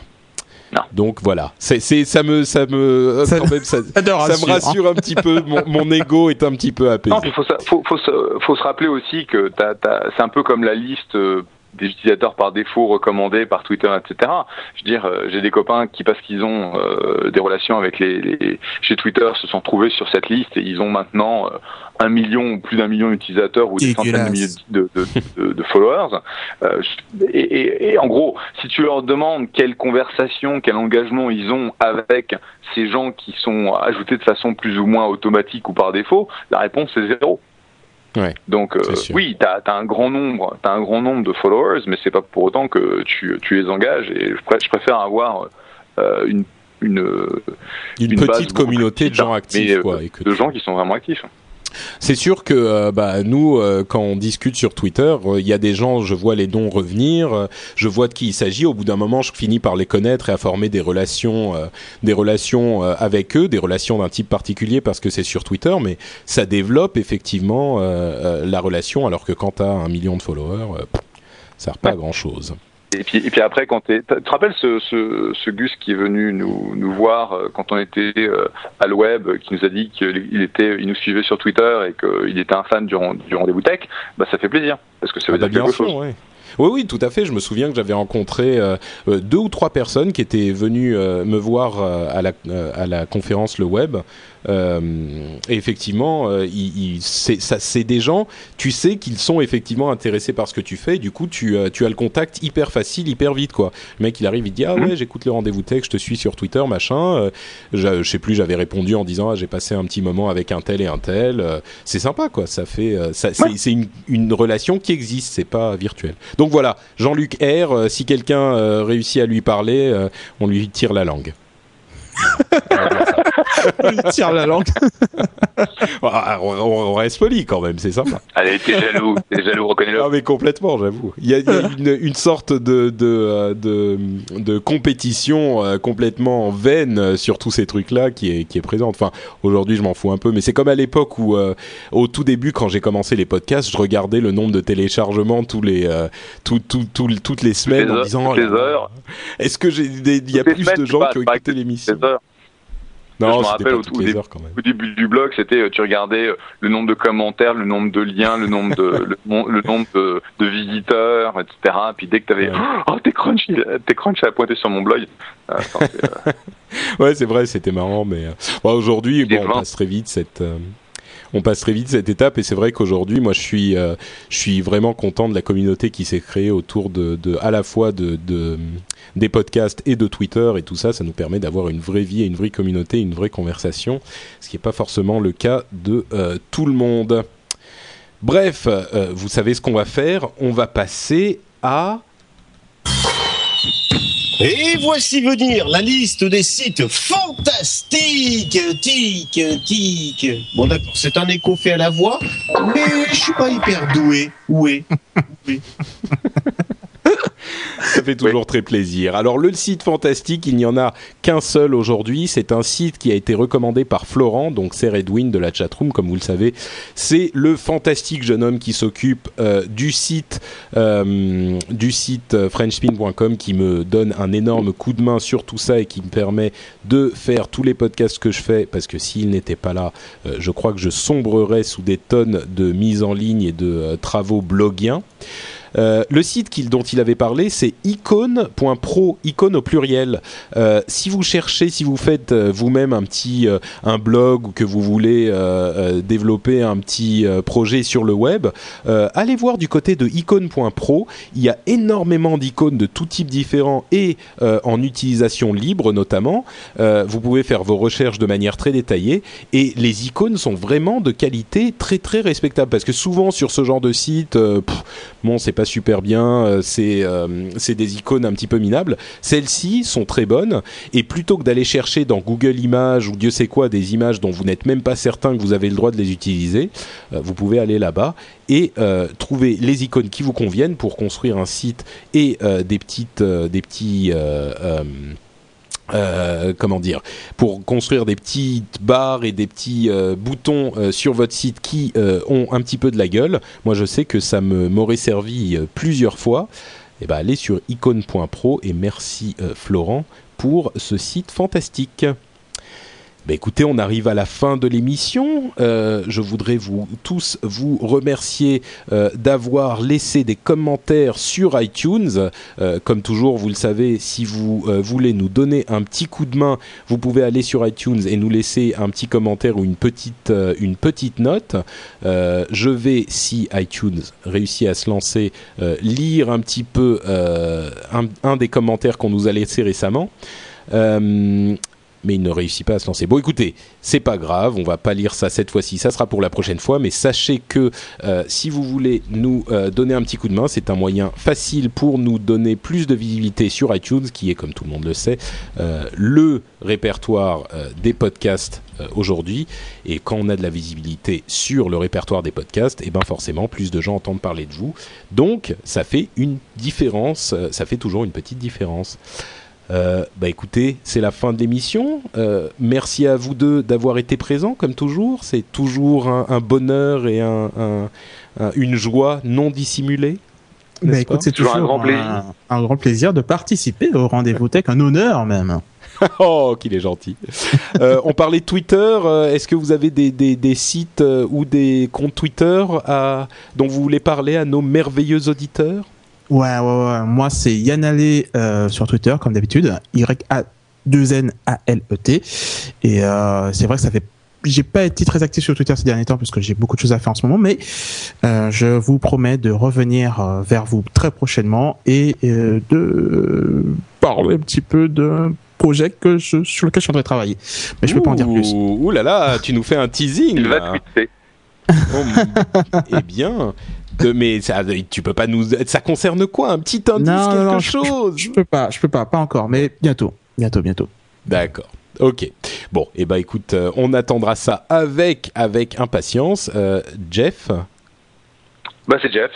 Donc voilà, c'est ça me ça me ça, quand même, ça, ça, me rassure un petit peu. Mon, mon, ego est un petit peu apaisé. Il faut, faut, faut, faut, se rappeler aussi que c'est un peu comme la liste euh, des utilisateurs par défaut recommandés par Twitter, etc. Je veux dire, euh, j'ai des copains qui, parce qu'ils ont euh, des relations avec les, les, chez Twitter, se sont trouvés sur cette liste et ils ont maintenant euh, un million ou plus d'un million d'utilisateurs ou des centaines de milliers de, de, de, de followers. Et, et, et, en gros, si tu leur demandes quelle conversation, quel engagement ils ont avec ces gens qui sont ajoutés de façon plus ou moins automatique ou par défaut, la réponse est zéro. Donc euh, oui, tu as, un grand nombre, as un grand nombre de followers, mais c'est pas pour autant que tu, tu les engages. Et je, préfère avoir euh, une une, une, petite communauté de gens actifs, quoi, et de gens qui sont vraiment actifs. C'est sûr que euh, bah, nous, euh, quand on discute sur Twitter, euh, il y a des gens, je vois les noms revenir, je vois de qui il s'agit. Au bout d'un moment, je finis par les connaître et à former des relations, des relations avec eux, des relations d'un type particulier parce que c'est sur Twitter, mais ça développe effectivement la relation. Alors que quand tu as un million de followers, ça sert pas à grand chose. Et puis, et puis après, quand tu te rappelles ce, ce, ce, Gus qui est venu nous, nous voir euh, quand on était euh, à le web, qui nous a dit qu'il était, il nous suivait sur Twitter et qu'il était un fan du, du rendez-vous tech, bah ça fait plaisir parce que ça veut ah dire bah, quelque chose. Oui, oui, tout à fait. Je me souviens que j'avais rencontré euh, deux ou trois personnes qui étaient venues me voir à, la, à la conférence Le Web euh, et effectivement, euh, c'est des gens, tu sais qu'ils sont effectivement intéressés par ce que tu fais. Et du coup, tu, euh, tu as le contact hyper facile, hyper vite, quoi. Le mec, il arrive, il dit ah ouais, j'écoute le rendez-vous tech, je te suis sur Twitter, machin. je, sais plus, j'avais répondu en disant ah, j'ai passé un petit moment avec un tel et un tel. c'est sympa, quoi. Ça fait, ça, c'est une, une, relation qui existe, c'est pas virtuel. Donc voilà, Jean-Luc R. si quelqu'un réussit à lui parler, on lui tire la langue. Il tire la langue. Ah, on, reste poli quand même, c'est sympa. Allez, t'es jaloux, t'es jaloux, reconnais-le. Ah mais complètement, j'avoue. Il y a, une, sorte de, de, de, de compétition euh, complètement vaine sur tous ces trucs-là qui est, qui est présente. Enfin, aujourd'hui, je m'en fous un peu, mais c'est comme à l'époque où, euh, au tout début, quand j'ai commencé les podcasts, je regardais le nombre de téléchargements tous les, euh, tout, tout, toutes les semaines en disant. Toutes les heures. Est-ce que j'ai, il y a plus de gens qui ont écouté l'émission? Non, je me rappelle au, au, début du blog, c'était euh, tu regardais euh, le nombre de commentaires, le nombre de liens, le nombre de le, nombre de, de, visiteurs, etc. Puis dès que tu avais oh t'es crunch, t'es crunch à pointer sur mon blog. Euh, ouais, c'est vrai, c'était marrant, mais aujourd'hui, bon, on passe très vite cette on passe très vite cette étape et c'est vrai qu'aujourd'hui moi je suis suis vraiment content de la communauté qui s'est créée autour de, à la fois de, de des podcasts et de Twitter et tout ça, ça nous permet d'avoir une vraie vie et une vraie communauté, une vraie conversation, ce qui n'est pas forcément le cas de euh, tout le monde. Bref, euh, vous savez ce qu'on va faire, on va passer à... Et voici venir la liste des sites fantastiques, tic, tic. Bon d'accord, c'est un écho fait à la voix, mais je suis pas hyper doué. Où est? Ça fait toujours très plaisir. Alors le site fantastique, il n'y en a qu'un seul aujourd'hui. C'est un site qui a été recommandé par Florent, donc c'est Redwin de la chatroom, comme vous le savez. C'est le fantastique jeune homme qui s'occupe euh, du site euh, du site euh, frenchspin.com qui me donne un énorme coup de main sur tout ça et qui me permet de faire tous les podcasts que je fais parce que s'il n'était pas là, je crois que je sombrerais sous des tonnes de mise en ligne et de travaux blogiens. Euh, le site dont il avait parlé, c'est icône.pro, icône au pluriel. Euh, si vous cherchez, si vous faites euh, vous-même un petit blog ou que vous voulez développer un petit projet sur le web, allez voir du côté de icône.pro. Il y a énormément d'icônes de tout type différents et en utilisation libre notamment. vous pouvez faire vos recherches de manière très détaillée et les icônes sont vraiment de qualité très très respectable parce que souvent sur ce genre de site, bon c'est pas super bien, euh, euh, c'est des icônes un petit peu minables. Celles-ci sont très bonnes et plutôt que d'aller chercher dans Google Images ou Dieu sait quoi des images dont vous n'êtes même pas certain que vous avez le droit de les utiliser, euh, vous pouvez aller là-bas et trouver les icônes qui vous conviennent pour construire un site et des petites des petits euh, comment dire, pour construire des petites barres et des petits euh, boutons euh, sur votre site qui ont un petit peu de la gueule. Moi, je sais que ça m'aurait servi plusieurs fois. Et eh ben, allez sur icône.pro et merci Florent pour ce site fantastique. Bah, écoutez, on arrive à la fin de l'émission. Euh, je voudrais vous tous vous remercier euh, d'avoir laissé des commentaires sur iTunes. Euh, comme toujours, vous le savez, si vous voulez nous donner un petit coup de main, vous pouvez aller sur iTunes et nous laisser un petit commentaire ou une petite, une petite note. je vais, si iTunes réussit à se lancer, lire un petit peu un, un, des commentaires qu'on nous a laissés récemment mais il ne réussit pas à se lancer. Bon, écoutez, c'est pas grave, on va pas lire ça cette fois-ci, ça sera pour la prochaine fois, mais sachez que euh, si vous voulez nous euh, donner un petit coup de main, c'est un moyen facile pour nous donner plus de visibilité sur iTunes, qui est, comme tout le monde le sait, euh, le répertoire des podcasts aujourd'hui. Et quand on a de la visibilité sur le répertoire des podcasts, et eh ben forcément, plus de gens entendent parler de vous. Donc, ça fait une différence, ça fait toujours une petite différence. Euh, bah écoutez, c'est la fin de l'émission. Euh, merci à vous deux d'avoir été présents, comme toujours. C'est toujours un, bonheur et un, une joie non dissimulée. Bah, écoute, c'est toujours un grand, plaisir. Un, grand plaisir de participer au rendez-vous tech, un honneur même. oh, qu'il est gentil. euh, on parlait de Twitter. Euh, est-ce que vous avez des, des, des sites euh, ou des comptes Twitter à, dont vous voulez parler à nos merveilleux auditeurs? Ouais, ouais, ouais, Moi, c'est Yann euh, sur Twitter, comme d'habitude. Y-A-2-N-A-L-E-T. Et euh, c'est vrai que ça fait j'ai pas été très actif sur Twitter ces derniers temps parce que j'ai beaucoup de choses à faire en ce moment, mais euh, je vous promets de revenir euh, vers vous très prochainement et euh, de parler un petit peu de projet que je, sur lequel je suis en train de travailler. Mais je peux pas en dire plus. Ouh là là, tu nous fais un teasing. Il va tweeter. Oh, eh bien. Mais ça, tu peux pas nous. Ça concerne quoi Un petit indice, non, quelque non, chose je, je, peux pas, je peux pas, pas encore, mais bientôt, bientôt, bientôt. D'accord. Ok. Bon, et eh ben écoute, euh, on attendra ça avec avec impatience. Euh, Jeff? Bah c'est Jeff.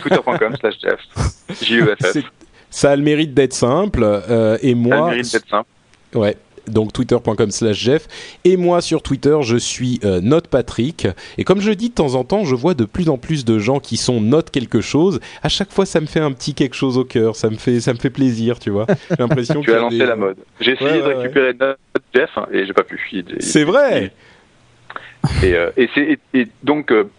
Twitter.com slash Jeff. J-U-F-F. Ça a le mérite d'être simple. Euh, et moi. Ça a le mérite d'être simple. Ouais donc twitter.com slash Jeff. Et moi sur Twitter, je suis euh, Note Patrick. Et comme je dis de temps en temps, je vois de plus en plus de gens qui sont Note quelque chose. À chaque fois, ça me fait un petit quelque chose au cœur. Ça me fait, ça me fait plaisir, tu vois. J'ai l'impression que. tu as lancé la mode. J'ai essayé ouais, de récupérer Note Jeff hein, et j'ai pas pu. C'est vrai. Et, euh, et, et, et donc, euh,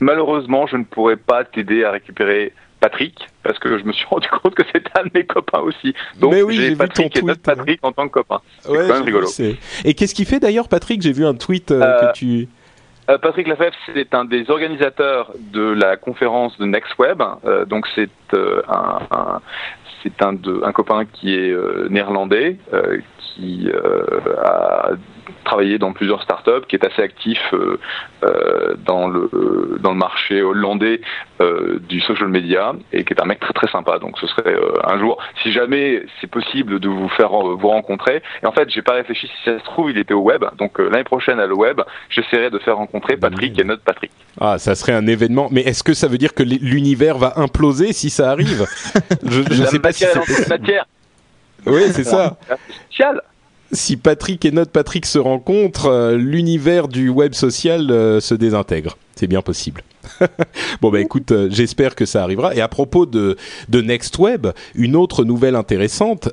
malheureusement, je ne pourrais pas t'aider à récupérer Patrick, parce que je me suis rendu compte que c'était un de mes copains aussi. Donc oui, j'ai Patrick et notre Patrick en tant que copain. C'est ouais, quand même rigolo. Et qu'est-ce qu'il fait d'ailleurs, Patrick? J'ai vu un tweet euh, euh, que tu. Euh, Patrick Lafèvre, c'est un des organisateurs de la conférence de NextWeb. Euh, donc c'est un, un c'est un, un copain qui est néerlandais, qui a travaillé dans plusieurs startups, qui est assez actif euh, euh, dans le dans le marché hollandais euh, du social media et qui est un mec très très sympa. Donc ce serait un jour, si jamais c'est possible, de vous faire vous rencontrer. Et en fait, j'ai pas réfléchi si ça se trouve, il était au web. Donc l'année prochaine à le web, j'essaierai de faire rencontrer Patrick et notre Patrick. Ah, ça serait un événement. Mais est-ce que ça veut dire que l'univers va imploser si ça arrive? Je, je sais pas si c'est matière. Oui, c'est ça. Spécial si Patrick et notre Patrick se rencontrent, euh, l'univers du web social euh, se désintègre. C'est bien possible. bon bah écoute, euh, j'espère que ça arrivera. Et à propos de de Next Web, une autre nouvelle intéressante.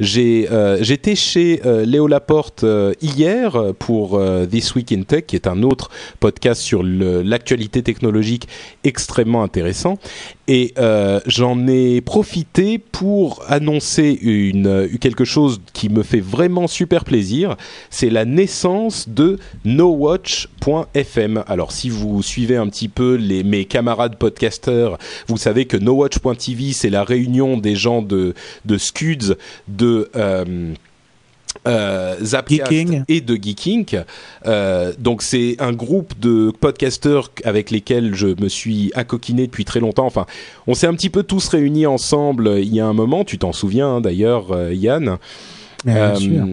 J'étais chez Léo Laporte hier pour This Week in Tech, qui est un autre podcast sur l'actualité technologique extrêmement intéressant. Et j'en ai profité pour annoncer une quelque chose qui me fait vraiment super plaisir. C'est la naissance de NoWatch.fm. Alors si vous suivez un petit peu les, mes camarades podcasteurs, vous savez que NoWatch.tv, c'est la réunion des gens de, de Scuds, de... Euh, euh, Zapcast et de Geeking. Euh, donc c'est un groupe de podcasteurs avec lesquels je me suis accoquiné depuis très longtemps. Enfin, on s'est un petit peu tous réunis ensemble il y a un moment. Tu t'en souviens hein, d'ailleurs, euh, Yann. Bien sûr.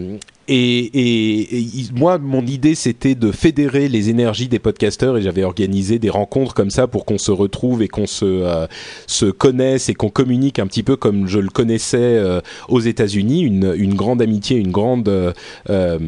Et, et, moi, mon idée, c'était de fédérer les énergies des podcasteurs et j'avais organisé des rencontres comme ça pour qu'on se retrouve et qu'on se, euh, se connaisse et qu'on communique un petit peu comme je le connaissais euh, aux États-Unis, une, une grande amitié, une grande euh, euh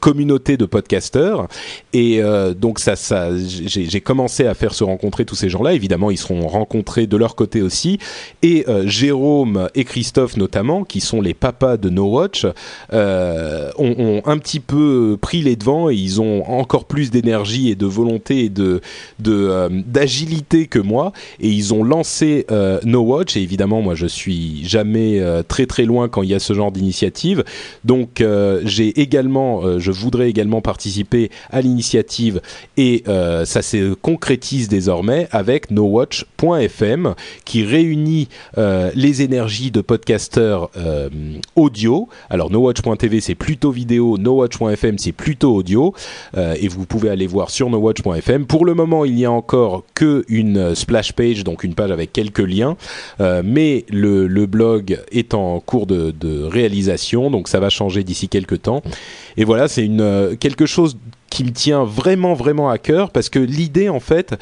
communauté de podcasteurs. Et donc, ça, ça, j'ai commencé à faire se rencontrer tous ces gens-là. Évidemment, ils seront rencontrés de leur côté aussi. Et Jérôme et Christophe, notamment, qui sont les papas de No Watch. Euh, euh, ont, un petit peu pris les devants et ils ont encore plus d'énergie et de volonté et de euh, d'agilité que moi. Et ils ont lancé euh, No Watch. Et évidemment moi je suis jamais très très loin quand il y a ce genre d'initiative. Donc j'ai également je voudrais également participer à l'initiative et ça se concrétise désormais avec nowatch.fm qui réunit les énergies de podcasteurs audio. Alors nowatch.tv c'est plutôt vidéo, nowatch.fm c'est plutôt audio euh, et vous pouvez aller voir sur nowatch.fm. Pour le moment, il n'y a encore que une splash page, donc une page avec quelques liens, euh, mais le, blog est en cours de, de, réalisation, donc ça va changer d'ici quelques temps. Et voilà, c'est une euh, quelque chose qui me tient vraiment vraiment à cœur parce que l'idée en fait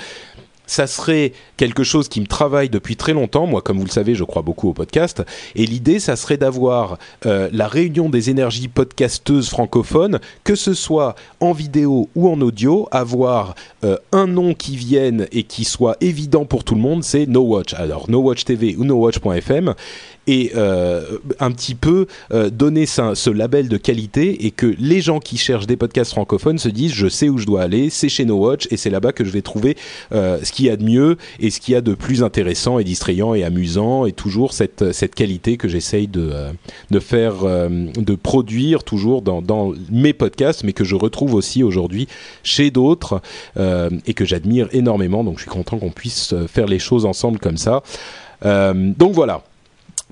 ça serait quelque chose qui me travaille depuis très longtemps. Moi, comme vous le savez, je crois beaucoup au podcast. Et l'idée, ça serait d'avoir euh, la réunion des énergies podcasteuses francophones, que ce soit en vidéo ou en audio, avoir euh, un nom qui vienne et qui soit évident pour tout le monde, c'est No Watch. Alors, No Watch TV ou NoWatch.fm et euh, un petit peu euh, donner ce, ce, label de qualité et que les gens qui cherchent des podcasts francophones se disent je sais où je dois aller, c'est chez No Watch et c'est là-bas que je vais trouver euh, ce qu'il y a de mieux et ce qu'il y a de plus intéressant et distrayant et amusant et toujours cette, cette qualité que j'essaye de, euh, de faire, euh, de produire toujours dans, dans mes podcasts mais que je retrouve aussi aujourd'hui chez d'autres et que j'admire énormément donc je suis content qu'on puisse faire les choses ensemble comme ça. donc voilà,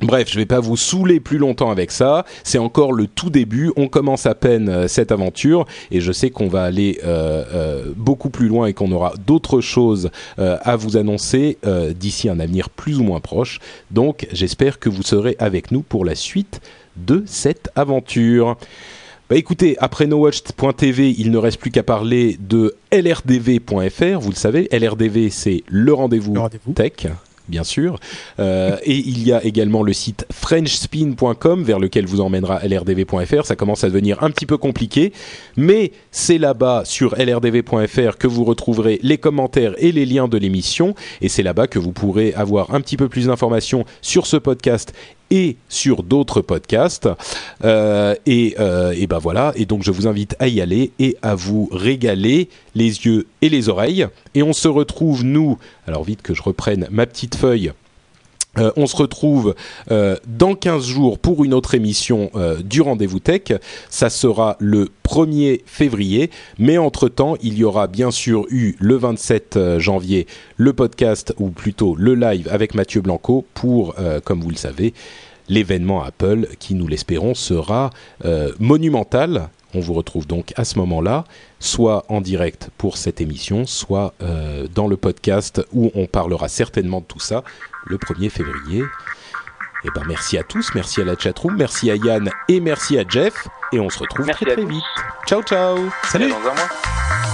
Bref, je vais pas vous saouler plus longtemps avec ça. C'est encore le tout début. On commence à peine euh, cette aventure et je sais qu'on va aller euh, euh, beaucoup plus loin et qu'on aura d'autres choses à vous annoncer d'ici un avenir plus ou moins proche. Donc, j'espère que vous serez avec nous pour la suite de cette aventure. Bah écoutez, après NoWatch.tv, il ne reste plus qu'à parler de LRDV.fr. Vous le savez, LRDV, c'est le rendez-vous rendez tech bien sûr. Euh, et il y a également le site frenchspin.com vers lequel vous emmènera lrdv.fr. Ça commence à devenir un petit peu compliqué, mais c'est là-bas sur lrdv.fr que vous retrouverez les commentaires et les liens de l'émission. Et c'est là-bas que vous pourrez avoir un petit peu plus d'informations sur ce podcast et sur d'autres podcasts. Euh, et, euh, et ben voilà. Et donc je vous invite à y aller et à vous régaler les yeux et les oreilles. Et on se retrouve nous. Alors vite que je reprenne ma petite feuille. Euh, on se retrouve euh, dans 15 jours pour une autre émission euh, du Rendez-vous Tech. Ça sera le 1er février, mais entre-temps, il y aura bien sûr eu le 27 euh, janvier le podcast, ou plutôt le live avec Mathieu Blanco pour, comme vous le savez, l'événement Apple qui, nous l'espérons, sera monumental. On vous retrouve donc à ce moment-là, soit en direct pour cette émission, soit dans le podcast où on parlera certainement de tout ça le 1er février. Et ben merci à tous, merci à la chatroom, merci à Yann et merci à Jeff. Et on se retrouve merci très très vite. Ciao ciao. Salut. Dans un mois.